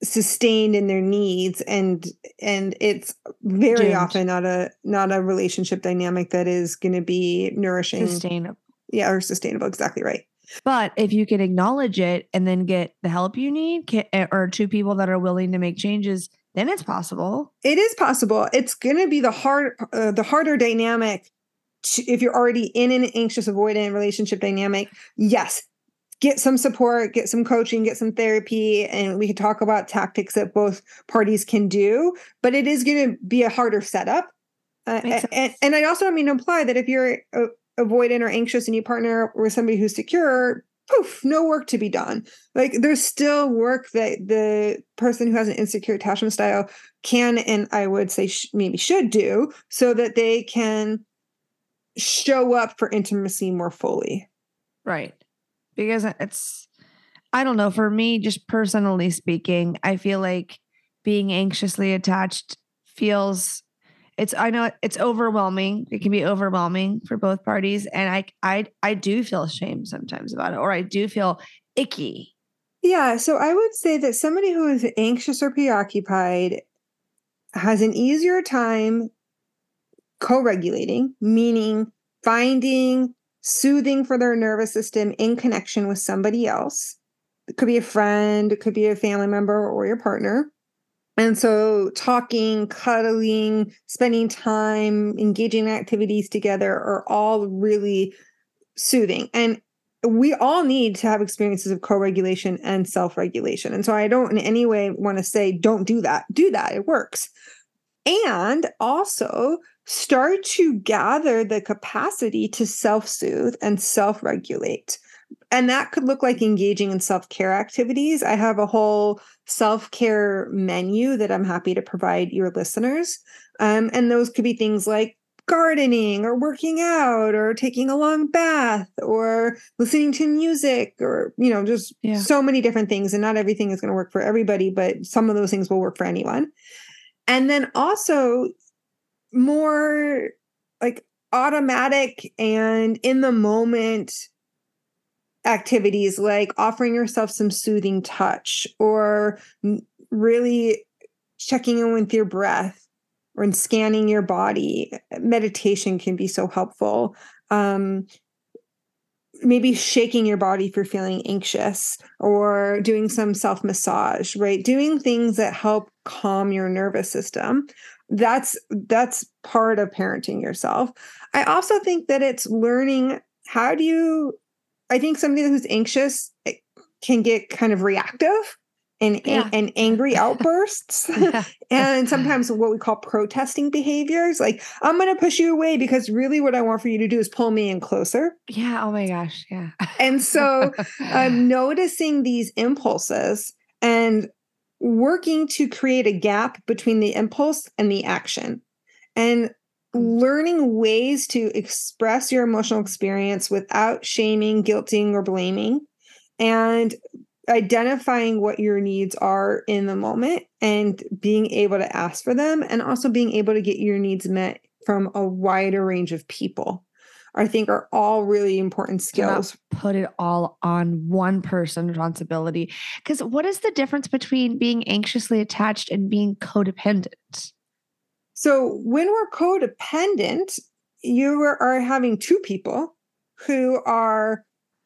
sustained in their needs and and it's very often not a not a relationship dynamic that is going to be nourishing Sustainable. Yeah or sustainable exactly right. But if you can acknowledge it and then get the help you need, eh, or two people that are willing to make changes, then it's possible. it is possible. It's going to be the hard uh, the harder dynamic to, if you're already in an anxious avoidant relationship dynamic yes get some support get some coaching get some therapy and we can talk about tactics that both parties can do but it is going to be a harder setup. Uh, and, and i also don't mean to imply that if you're uh, avoidant or anxious and you partner with somebody who's secure poof no work to be done like there's still work that the person who has an insecure attachment style can and I would say sh- maybe should do so that they can show up for intimacy more fully. Right. Because it's, I don't know, for me, just personally speaking, I feel like being anxiously attached feels it's I know it's overwhelming. It can be overwhelming for both parties. And I I I do feel shame sometimes about it, or I do feel icky. Yeah, so I would say that somebody who is anxious or preoccupied has an easier time co-regulating, meaning finding soothing for their nervous system in connection with somebody else. It could be a friend, it could be a family member or your partner. And so talking, cuddling, spending time, engaging in activities together are all really soothing. And we all need to have experiences of co-regulation and self-regulation. And so I don't in any way want to say don't do that. Do that. It works. And also start to gather the capacity to self-soothe and self-regulate. And that could look like engaging in self-care activities. I have a whole self-care menu that I'm happy to provide your listeners. Um, and those could be things like gardening or working out or taking a long bath or listening to music or you know just Yeah. so many different things and not everything is going to work for everybody but some of those things will work for anyone and then also more like automatic and in the moment activities like offering yourself some soothing touch or really checking in with your breath or in scanning your body. Meditation can be so helpful. Um maybe shaking your body if you're feeling anxious or doing some self massage right? Doing things that help calm your nervous system. That's that's part of parenting yourself. I also think that it's learning how do you i think somebody who's anxious eh, can get kind of reactive and Yeah. and angry <laughs> outbursts Yeah. <laughs> and sometimes what we call protesting behaviors like i'm going to push you away because really what i want for you to do is pull me in closer yeah. Oh my gosh. Yeah. and so um, <laughs> noticing these impulses and working to create a gap between the impulse and the action and learning ways to express your emotional experience without shaming guilting or blaming and identifying what your needs are in the moment and being able to ask for them and also being able to get your needs met from a wider range of people i think are all really important skills put it all on one person responsibility. Because what is the difference between being anxiously attached and being codependent? So when we're codependent, you are, having two people who are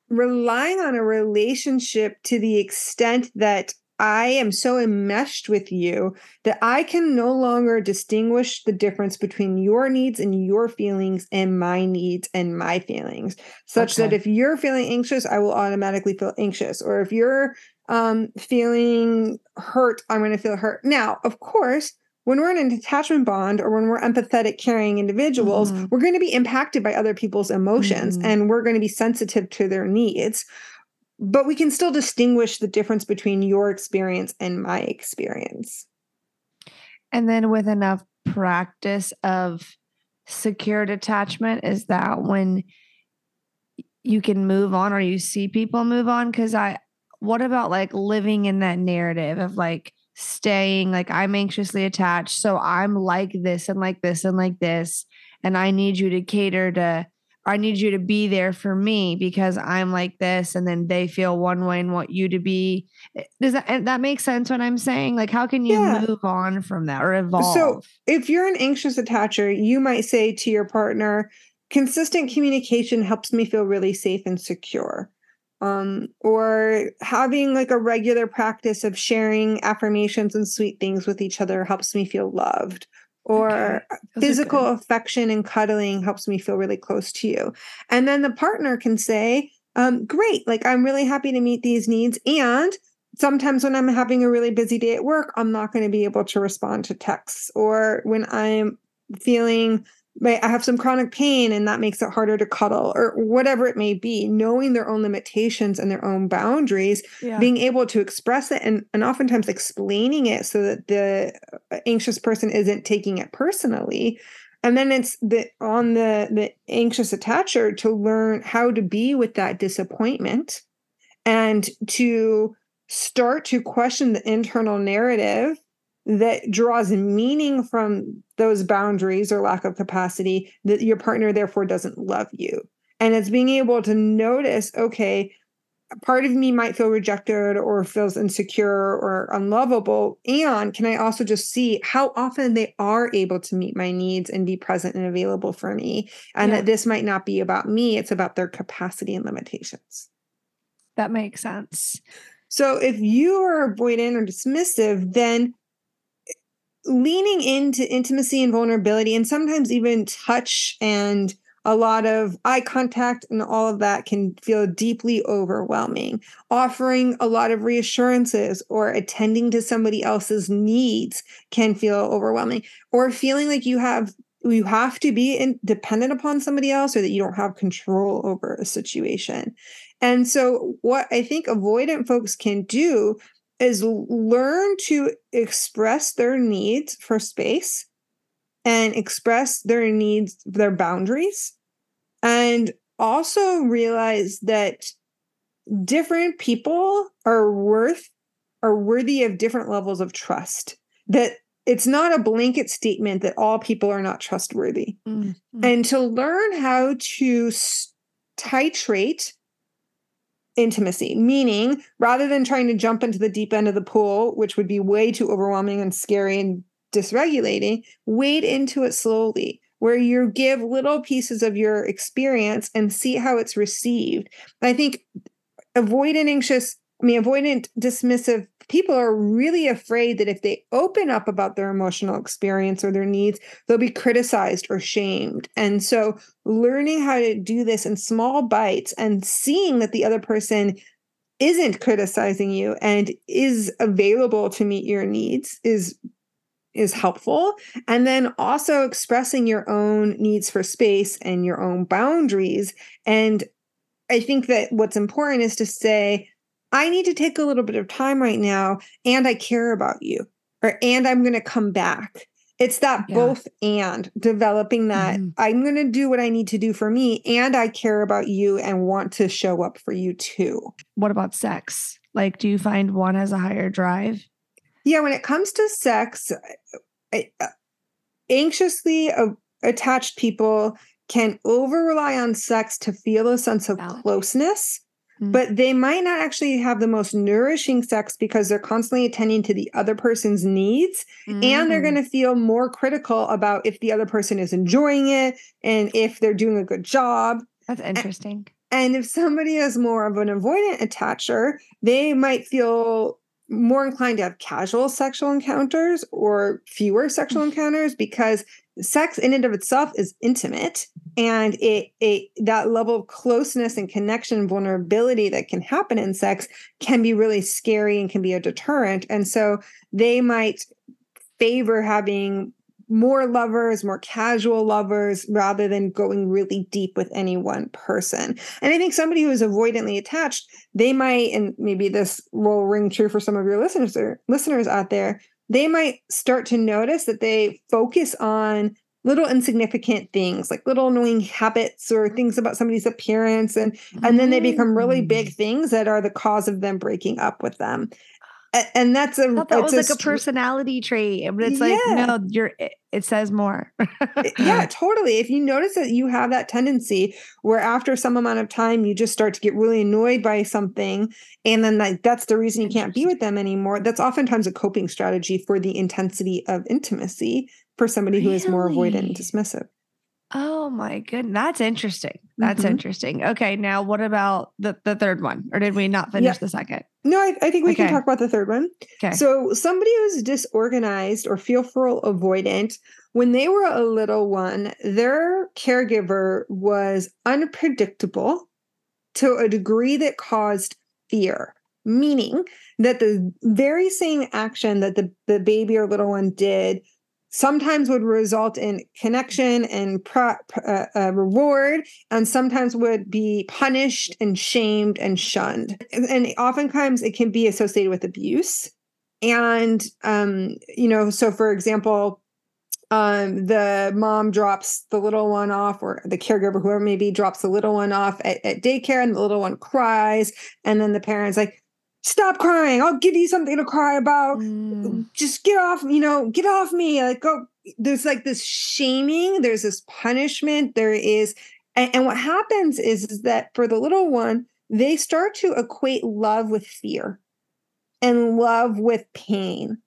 relying on a relationship to the extent that I am so enmeshed with you that I can no longer distinguish the difference between your needs and your feelings and my needs and my feelings. Such that if you're feeling anxious, I will automatically feel anxious. Or if you're um, feeling hurt, I'm going to feel hurt. Now, of course, when we're in a detachment bond or when we're empathetic, caring individuals, Mhm. we're going to be impacted by other people's emotions Mhm. and we're going to be sensitive to their needs. But we can still distinguish the difference between your experience and my experience. And then with enough practice of secured attachment, is that when you can move on or you see people move on? Because I, what about like living in that narrative of like staying, like I'm anxiously attached. So I'm like this and like this and like this. And I need you to cater to I need you to be there for me because I'm like this, and then they feel one way and want you to be. Eh, does that that make sense? What I'm saying, like, how can you Yeah. move on from that or evolve? So if you're an anxious attacher, you might say to your partner, consistent communication helps me feel really safe and secure. Um, or having like a regular practice of sharing affirmations and sweet things with each other helps me feel loved. Or Okay. Physical affection and cuddling helps me feel really close to you. And then the partner can say, um, great, like I'm really happy to meet these needs. And sometimes when I'm having a really busy day at work, I'm not going to be able to respond to texts. Or when I'm feeling like I have some chronic pain and that makes it harder to cuddle or whatever it may be, knowing their own limitations and their own boundaries yeah. being able to express it and, and oftentimes explaining it so that the uh, anxious person isn't taking it personally and then it's the on the the anxious attacher to learn how to be with that disappointment and to start to question the internal narrative that draws meaning from those boundaries or lack of capacity that your partner therefore doesn't love you and it's being able to notice okay part of me might feel rejected or feels insecure or unlovable and can i also just see how often they are able to meet my needs and be present and available for me and Yeah. that this might not be about me it's about their capacity and limitations that makes sense. so if you are avoidant or dismissive then leaning into intimacy and vulnerability and sometimes even touch and a lot of eye contact and all of that can feel deeply overwhelming. Offering a lot of reassurances or attending to somebody else's needs can feel overwhelming. Or feeling like you have you have to be in, dependent upon somebody else or that you don't have control over a situation. And so what I think avoidant folks can do is learn to express their needs for space and express their needs, their boundaries, and also realize that different people are worth are worthy of different levels of trust. That it's not a blanket statement that all people are not trustworthy. Mm, mm. And to learn how to titrate intimacy, meaning rather than trying to jump into the deep end of the pool, which would be way too overwhelming and scary and dysregulating, wade into it slowly, where you give little pieces of your experience and see how it's received. I think avoidant anxious, I mean, avoidant dismissive people are really afraid that if they open up about their emotional experience or their needs, they'll be criticized or shamed. And so, learning how to do this in small bites and seeing that the other person isn't criticizing you and is available to meet your needs is is helpful and then also expressing your own needs for space and your own boundaries and i think that what's important is to say i need to take a little bit of time right now and i care about you or and i'm going to come back it's that Yeah. both and developing that Mhm. i'm going to do what i need to do for me and i care about you and want to show up for you too What about sex? Like, do you find one has a higher drive? Yeah, when it comes to sex, I- uh, anxiously uh, attached people can over rely on sex to feel a sense of Valid. closeness, Mm. but they might not actually have the most nourishing sex because they're constantly attending to the other person's needs and they're Mm. going to feel more critical about if the other person is enjoying it and if they're doing a good job. That's interesting. And if somebody is more of an avoidant attacher, they might feel more inclined to have casual sexual encounters or fewer sexual mm. encounters because sex in and of itself is intimate and it, it that level of closeness and connection vulnerability that can happen in sex can be really scary and can be a deterrent. And so they might favor having more lovers, more casual lovers, rather than going really deep with any one person. And I think somebody who is avoidantly attached, they might, and maybe this will ring true for some of your listeners or listeners out there, they might start to notice that they focus on little insignificant things like little annoying habits or things about somebody's appearance and and then they become really big Mm. things that are the cause of them breaking up with them and that's a that was like a, personality trait, but it's like no, you're. It, it says more. <laughs> yeah, totally. If you notice that you have that tendency where after some amount of time you just start to get really annoyed by something, and then like that's the reason you can't be with them anymore. That's oftentimes a coping strategy for the intensity of intimacy for somebody who is more avoidant and dismissive. Oh my goodness, that's interesting. That's Mhm. interesting. Okay, now what about the the third one, or did we not finish Yeah. the second? No, I, I think we can talk about the third one. Okay. So, somebody who's disorganized or fearful avoidant, when they were a little one, their caregiver was unpredictable to a degree that caused fear, meaning that the very same action that the, the baby or little one did sometimes would result in connection and pro, uh, uh, reward and sometimes would be punished and shamed and shunned. And, and oftentimes it can be associated with abuse. And um you know so for example um the mom drops the little one off or the caregiver whoever maybe, drops the little one off at, at daycare and the little one cries. And then the parents like stop crying i'll give you something to cry about Mm, just get off, you know, get off me. Like, go. There's like this shaming, there's this punishment, there is, and, and what happens is, is that for the little one, they start to equate love with fear and love with pain.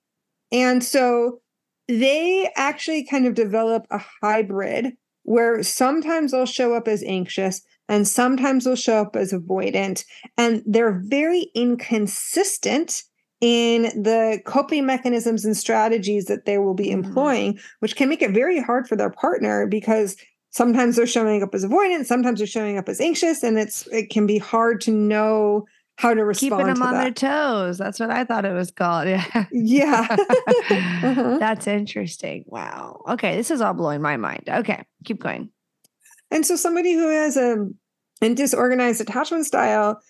And so they actually kind of develop a hybrid where sometimes they'll show up as anxious and sometimes they'll show up as avoidant. And they're very inconsistent in the coping mechanisms and strategies that they will be Mhm. employing, which can make it very hard for their partner because sometimes they're showing up as avoidant, sometimes they're showing up as anxious, and it's it can be hard to know how to respond keeping them on their toes. That's what I thought it was called. <laughs> Yeah. yeah. <laughs> <laughs> Uh-huh. That's interesting. Wow. Okay, this is all blowing my mind. Okay, keep going. And so somebody who has a, a disorganized attachment style,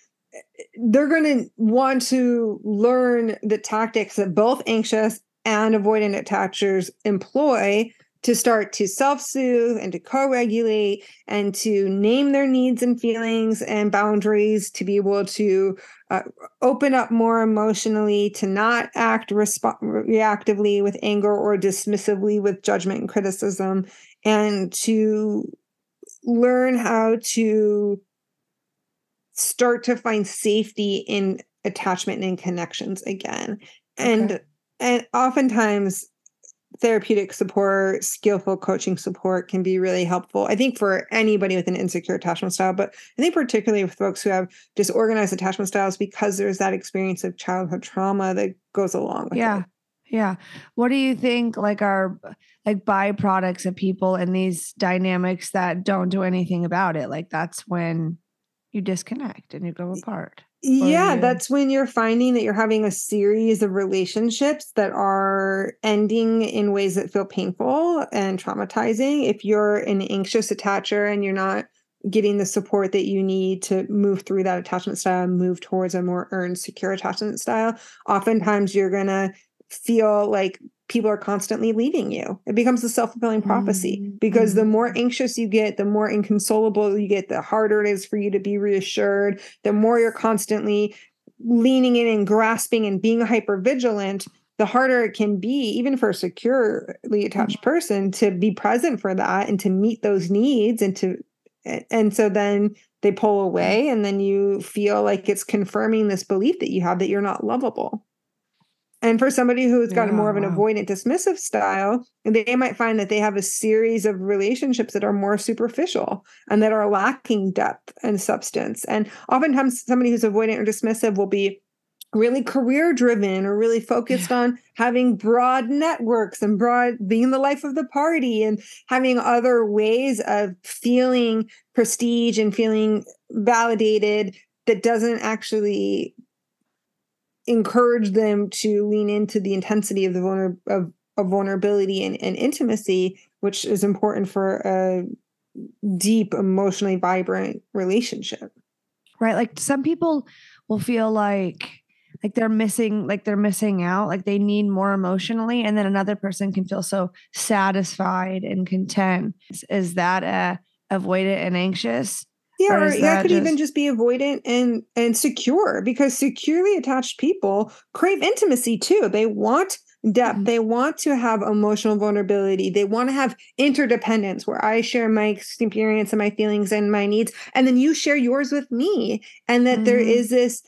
they're going to want to learn the tactics that both anxious and avoidant attachers employ to start to self-soothe and to co-regulate and to name their needs and feelings and boundaries to be able to uh, open up more emotionally to not act resp- reactively with anger or dismissively with judgment and criticism and to learn how to start to find safety in attachment and in connections again and Okay. and oftentimes therapeutic support skillful coaching support can be really helpful i think for anybody with an insecure attachment style but i think particularly with folks who have disorganized attachment styles because there's that experience of childhood trauma that goes along with Yeah. it Yeah. What do you think like are like byproducts of people in these dynamics that don't do anything about it? Like that's when you disconnect and you go apart. Yeah, you- that's when you're finding that you're having a series of relationships that are ending in ways that feel painful and traumatizing. If you're an anxious attacher and you're not getting the support that you need to move through that attachment style and move towards a more earned, secure attachment style, oftentimes you're going to feel like people are constantly leaving you. It becomes a self fulfilling prophecy Mm, because the mm. more anxious you get, the more inconsolable you get, the harder it is for you to be reassured, the more you're constantly leaning in and grasping and being hyper vigilant. The harder it can be, even for a securely attached person, to be present for that and to meet those needs and to and so then they pull away and then you feel like it's confirming this belief that you have that you're not lovable and for somebody who's got Yeah, more of an wow. avoidant dismissive style they might find that they have a series of relationships that are more superficial and that are lacking depth and substance and oftentimes somebody who's avoidant or dismissive will be really career driven or really focused on having broad networks and broad being the life of the party and having other ways of feeling prestige and feeling validated that doesn't actually encourage them to lean into the intensity of the vulner- of, of vulnerability and, and intimacy which is important for a deep emotionally vibrant relationship Right. Like some people will feel like like they're missing like they're missing out like they need more emotionally and then another person can feel so satisfied and content is, that a avoidant and anxious Yeah, Or or that, that could even just- just be avoidant and and secure because securely attached people crave intimacy too. They want depth. Mhm. They want to have emotional vulnerability. They want to have interdependence where I share my experience and my feelings and my needs and then you share yours with me and that there Mhm. is this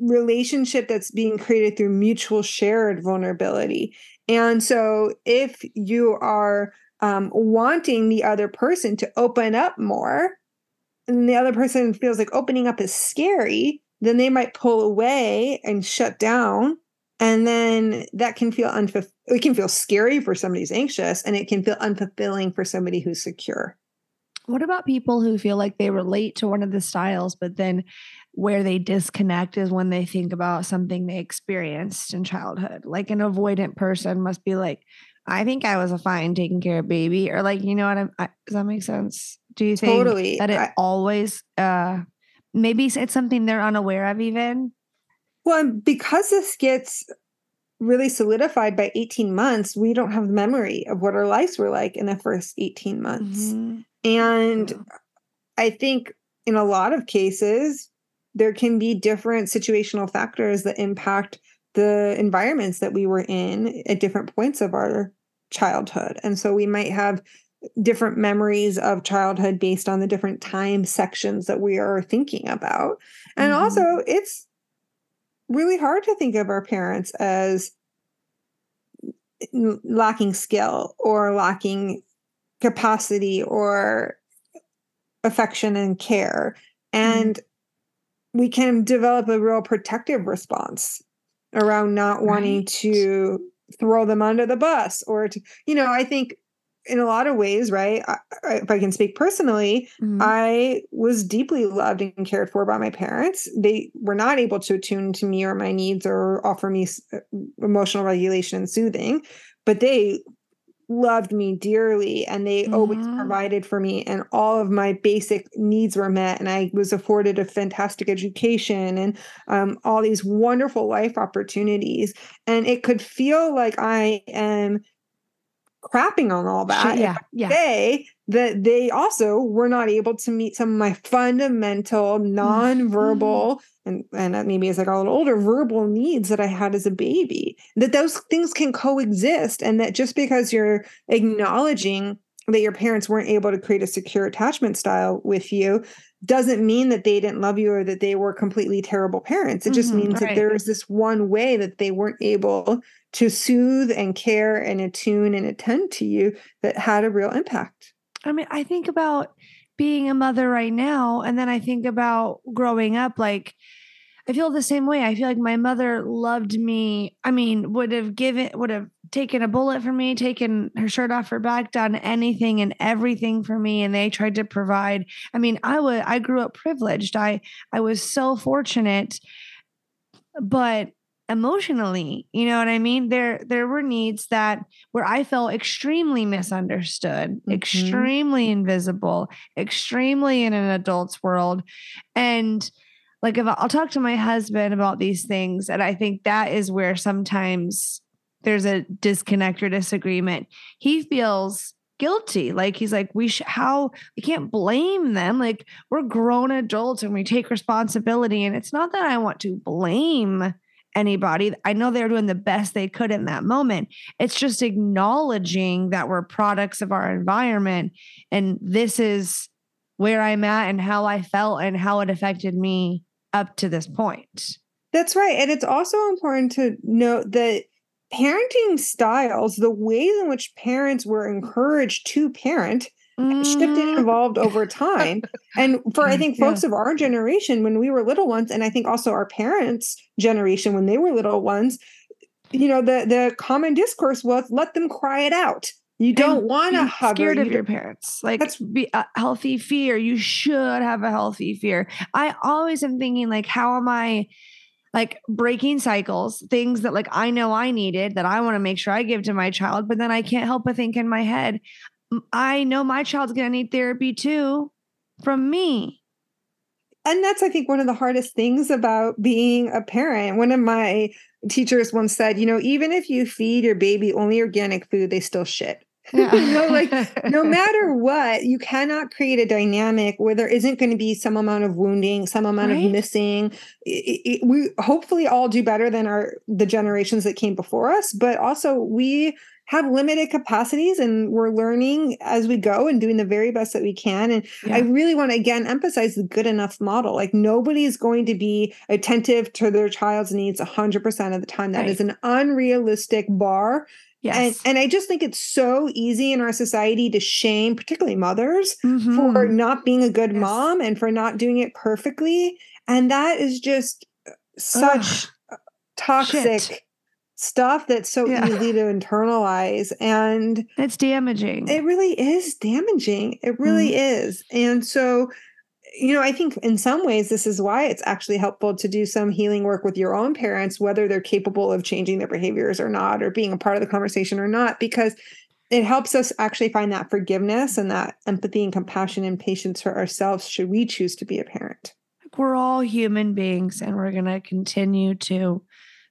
relationship that's being created through mutual shared vulnerability. And so if you are um, wanting the other person to open up more, and the other person feels like opening up is scary, then they might pull away and shut down. And then that can feel unfulfilling. It can feel scary for somebody who's anxious, and it can feel unfulfilling for somebody who's secure. What about people who feel like they relate to one of the styles, but then where they disconnect is when they think about something they experienced in childhood? Like an avoidant person must be like, I think I was a fine taking care of baby, or like, you know what I'm, I, does that make sense? Do you think Totally. that it I- always, uh, maybe it's something they're unaware of even? Well, because this gets really solidified by 18 months, we don't have the memory of what our lives were like in the first 18 months. Mhm. And Yeah. I think in a lot of cases, there can be different situational factors that impact the environments that we were in at different points of our childhood. And so we might have different memories of childhood based on the different time sections that we are thinking about. And Mhm. also, it's really hard to think of our parents as lacking skill or lacking capacity or affection and care. And we can develop a real protective response around not wanting Right. to throw them under the bus or to, you know, I think in a lot of ways, right? I, if I can speak personally, Mhm. I was deeply loved and cared for by my parents. They were not able to attune to me or my needs or offer me uh, emotional regulation and soothing, but they loved me dearly and they always provided for me and all of my basic needs were met and I was afforded a fantastic education and um, all these wonderful life opportunities and it could feel like I am crapping on all that yeah, yeah. say that they also were not able to meet some of my fundamental non-verbal and and that maybe as I got a little older verbal needs that I had as a baby that those things can coexist and that just because you're acknowledging that your parents weren't able to create a secure attachment style with you doesn't mean that they didn't love you or that they were completely terrible parents it just Mhm, means that right. there is this one way that they weren't able to soothe and care and attune and attend to you that had a real impact I mean, I think about being a mother right now, and then I think about growing up. Like, I feel the same way. I feel like my mother loved me. I mean, would have given, would have taken a bullet for me, taken her shirt off her back, done anything and everything for me. And they tried to provide. I mean, I would, I grew up privileged. I, I was so fortunate, but emotionally, you know what I mean? There, there were needs that where I felt extremely misunderstood, Mhm. extremely invisible, extremely in an adult's world. And like if I'll talk to my husband about these things, and I think that is where sometimes there's a disconnect or disagreement. He feels guilty. Like he's like, we should how we can't blame them. Like we're grown adults and we take responsibility. And it's not that I want to blame anybody. I know they're doing the best they could in that moment. It's just acknowledging that we're products of our environment. And this is where I'm at and how I felt and how it affected me up to this point. That's right. And it's also important to note that parenting styles, the ways in which parents were encouraged to parent, shifted and Mhm. evolved over <laughs> time. And for I think Yeah. folks of our generation, when we were little ones, and I think also our parents' generation when they were little ones, you know, the the common discourse was let them cry it out. You don't want to hover. scared you of your parents like That's- be a healthy fear you should have a healthy fear i always am thinking like how am i like breaking cycles things that like i know i needed that i want to make sure i give to my child but then i can't help but think in my head "M- i know my child's going to need therapy too from me and that's i think one of the hardest things about being a parent one of my teachers once said you know even if you feed your baby only organic food they still shit <laughs> Yeah. you know, like no <laughs> matter what, you cannot create a dynamic where there isn't going to be some amount of wounding, some amount right? of missing. It, it, we hopefully all do better than our the generations that came before us, but also we have limited capacities and we're learning as we go and doing the very best that we can. And yeah. I really want to again emphasize the good enough model. Like nobody is going to be attentive to their child's needs 100% of the time. That right. is an unrealistic bar Yes. And, and I just think it's so easy in our society to shame, particularly mothers, mm-hmm. for not being a good yes. mom and for not doing it perfectly. And that is just such Ugh. toxic Shit. Stuff that's so yeah. easy to internalize. And it's damaging. It really is damaging. It really mm. is. And so you know, I think in some ways, this is why it's actually helpful to do some healing work with your own parents, whether they're capable of changing their behaviors or not, or being a part of the conversation or not, because it helps us actually find that forgiveness and that empathy and compassion and patience for ourselves should we choose to be a parent. We're all human beings and we're going to continue to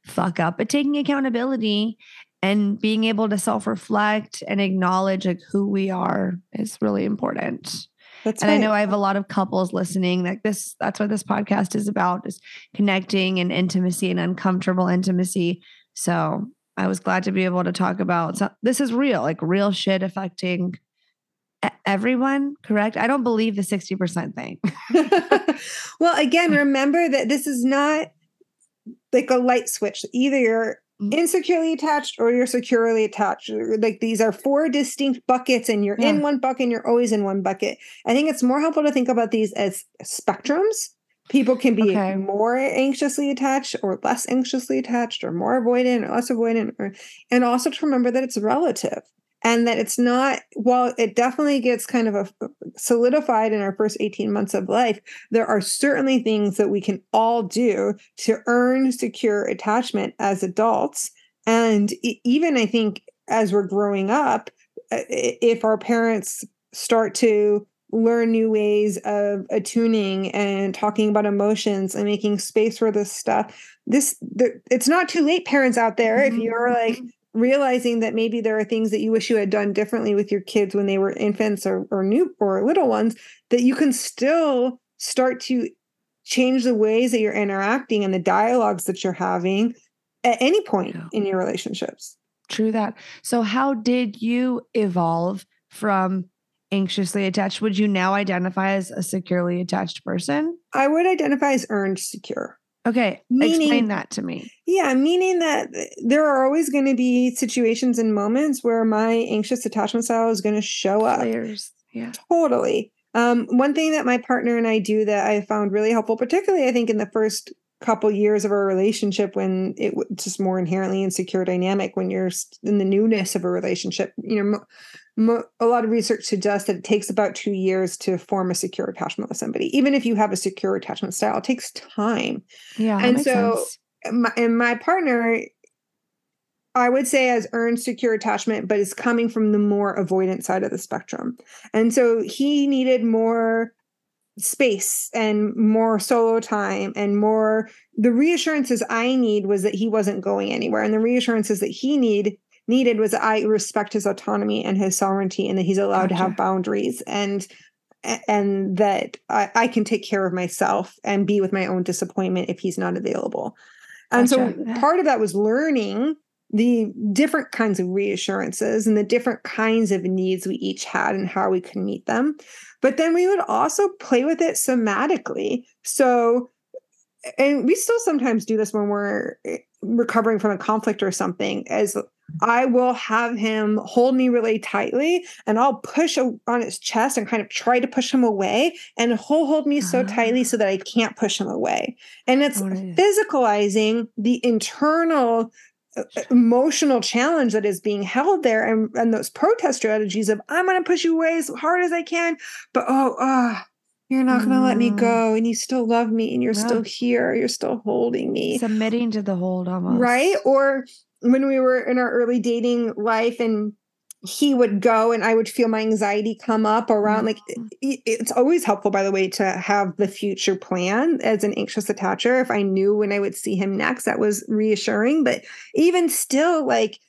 fuck up, but taking accountability and being able to self reflect and acknowledge like who we are is really important. That's and right. I know I have a lot of couples listening. Like this, that's what this podcast is about: is connecting and intimacy and uncomfortable intimacy. So I was glad to be able to talk about. So this is real, like real shit affecting everyone. Correct? I don't believe the sixty percent thing. <laughs> well, again, <laughs> remember that this is not like a light switch. Either you're Mm-hmm. insecurely attached or you're securely attached. Like these are four distinct buckets, and you're yeah. in one bucket and you're always in one bucket. I think it's more helpful to think about these as spectrums. People can be okay. more anxiously attached or less anxiously attached, or more avoidant or less avoidant, or, and also to remember that it's relative and that it's not while it definitely gets kind of a, solidified in our first 18 months of life there are certainly things that we can all do to earn secure attachment as adults and even i think as we're growing up if our parents start to learn new ways of attuning and talking about emotions and making space for this stuff this the, it's not too late parents out there mm-hmm. if you're like mm-hmm realizing that maybe there are things that you wish you had done differently with your kids when they were infants or, or new or little ones that you can still start to change the ways that you're interacting and the dialogues that you're having at any point yeah. in your relationships. True that. So how did you evolve from anxiously attached? Would you now identify as a securely attached person? I would identify as earned secure Okay, meaning, explain that to me. Yeah, meaning that there are always going to be situations and moments where my anxious attachment style is going to show up. Players, yeah, totally. Um, one thing that my partner and I do that I found really helpful, particularly I think in the first couple years of our relationship when it was just more inherently insecure dynamic when you're in the newness of a relationship you know a lot of research suggests that it takes about two years to form a secure attachment with somebody even if you have a secure attachment style it takes time yeah and so my, and my partner I would say has earned secure attachment, but is coming from the more avoidant side of the spectrum. And so he needed more space and more solo time and more the reassurances I need was that he wasn't going anywhere. And the reassurances that he need needed was I respect his autonomy and his sovereignty and that he's allowed gotcha. to have boundaries and and that I, I, can take care of myself and be with my own disappointment if he's not available. And gotcha. so part of that was learning the different kinds of reassurances and the different kinds of needs we each had and how we could meet them. But then we would also play with it somatically. So, and we still sometimes do this when we're eh, recovering from a conflict or something, as I will have him hold me really tightly and I'll push on his chest and kind of try to push him away. And he'll hold me so tightly so that I can't push him away. And it's physicalizing the internal emotional challenge that is being held there and, and those protest strategies of i'm going to push you away as hard as i can but oh, oh you're not going to mm. let me mm. go and you still love me and you're yeah. still here you're still holding me submitting to the hold almost right or when we were in our early dating life and he would go and I would feel my anxiety come up around like mm-hmm. it's always helpful by the way to have the future plan as an anxious attacher if I knew when I would see him next that was reassuring but even still like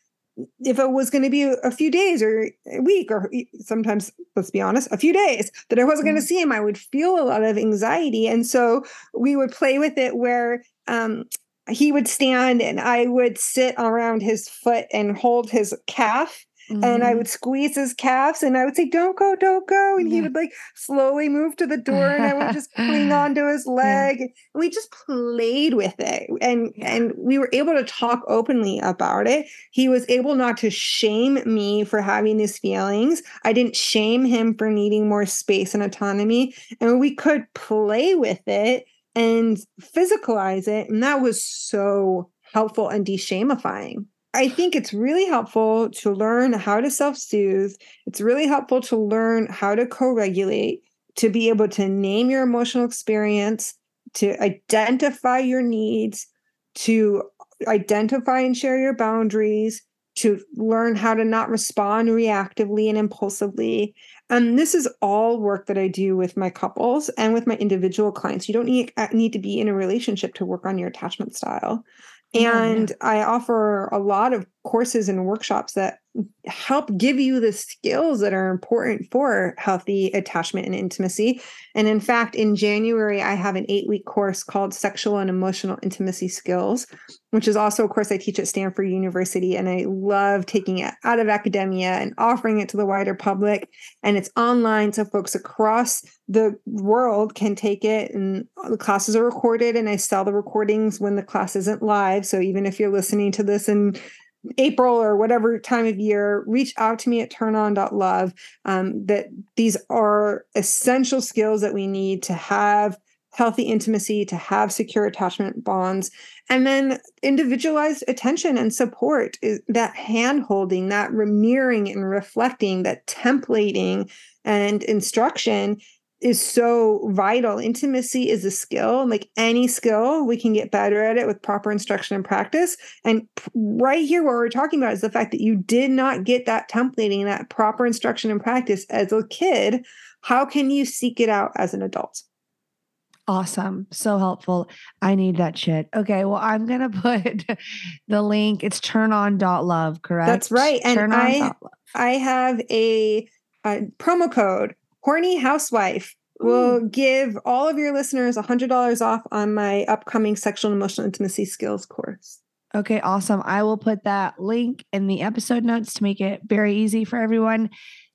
if it was going to be a few days or a week or sometimes let's be honest a few days that i wasn't mm-hmm. going to see him i would feel a lot of anxiety and so we would play with it where um, he would stand and i would sit around his foot and hold his calf Mm-hmm. And I mm-hmm. would squeeze his calves and I would say, Don't go, don't go. And yeah. he would like slowly move to the door and I would just cling <laughs> onto his leg. Yeah. We just played with it. And yeah. and we were able to talk openly about it. He was able not to shame me for having these feelings. I didn't shame him for needing more space and autonomy. And we could play with it and physicalize it. And that was so helpful and de-shamifying. I think it's really helpful to learn how to self soothe. It's really helpful to learn how to co regulate, to be able to name your emotional experience, to identify your needs, to identify and share your boundaries, to learn how to not respond reactively and impulsively. And this is all work that I do with my couples and with my individual clients. You don't need, uh, need to be in a relationship to work on your attachment style. And yeah. I offer a lot of courses and workshops that help give you the skills that are important for healthy attachment and intimacy. And in fact, in January, I have an eight week course called Sexual and Emotional Intimacy Skills, which is also a course I teach at Stanford University. And I love taking it out of academia and offering it to the wider public. And it's online, so folks across the world can take it. And the classes are recorded, and I sell the recordings when the class isn't live. So even if you're listening to this and April or whatever time of year, reach out to me at turnon.love. Um, that these are essential skills that we need to have healthy intimacy, to have secure attachment bonds, and then individualized attention and support is that hand holding, that mirroring and reflecting, that templating and instruction is so vital. Intimacy is a skill, like any skill, we can get better at it with proper instruction and practice. And right here, what we're talking about is the fact that you did not get that templating, that proper instruction and practice as a kid. How can you seek it out as an adult? Awesome. So helpful. I need that shit. Okay. Well, I'm going <laughs> to put the link. It's turnon.love, correct? That's right. And turn I, I have a, a promo code Horny Housewife will give all of your listeners $100 off on my upcoming sexual and emotional intimacy skills course. Okay, awesome. I will put that link in the episode notes to make it very easy for everyone.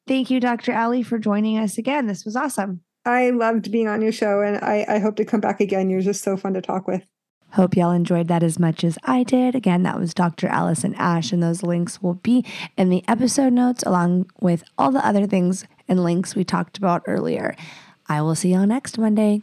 Thank you, Dr. Ali, for joining us again. This was awesome. I loved being on your show and I, I hope to come back again. You're just so fun to talk with. Hope y'all enjoyed that as much as I did. Again, that was Dr. Alison Ash, and those links will be in the episode notes along with all the other things and links we talked about earlier. I will see y'all next Monday.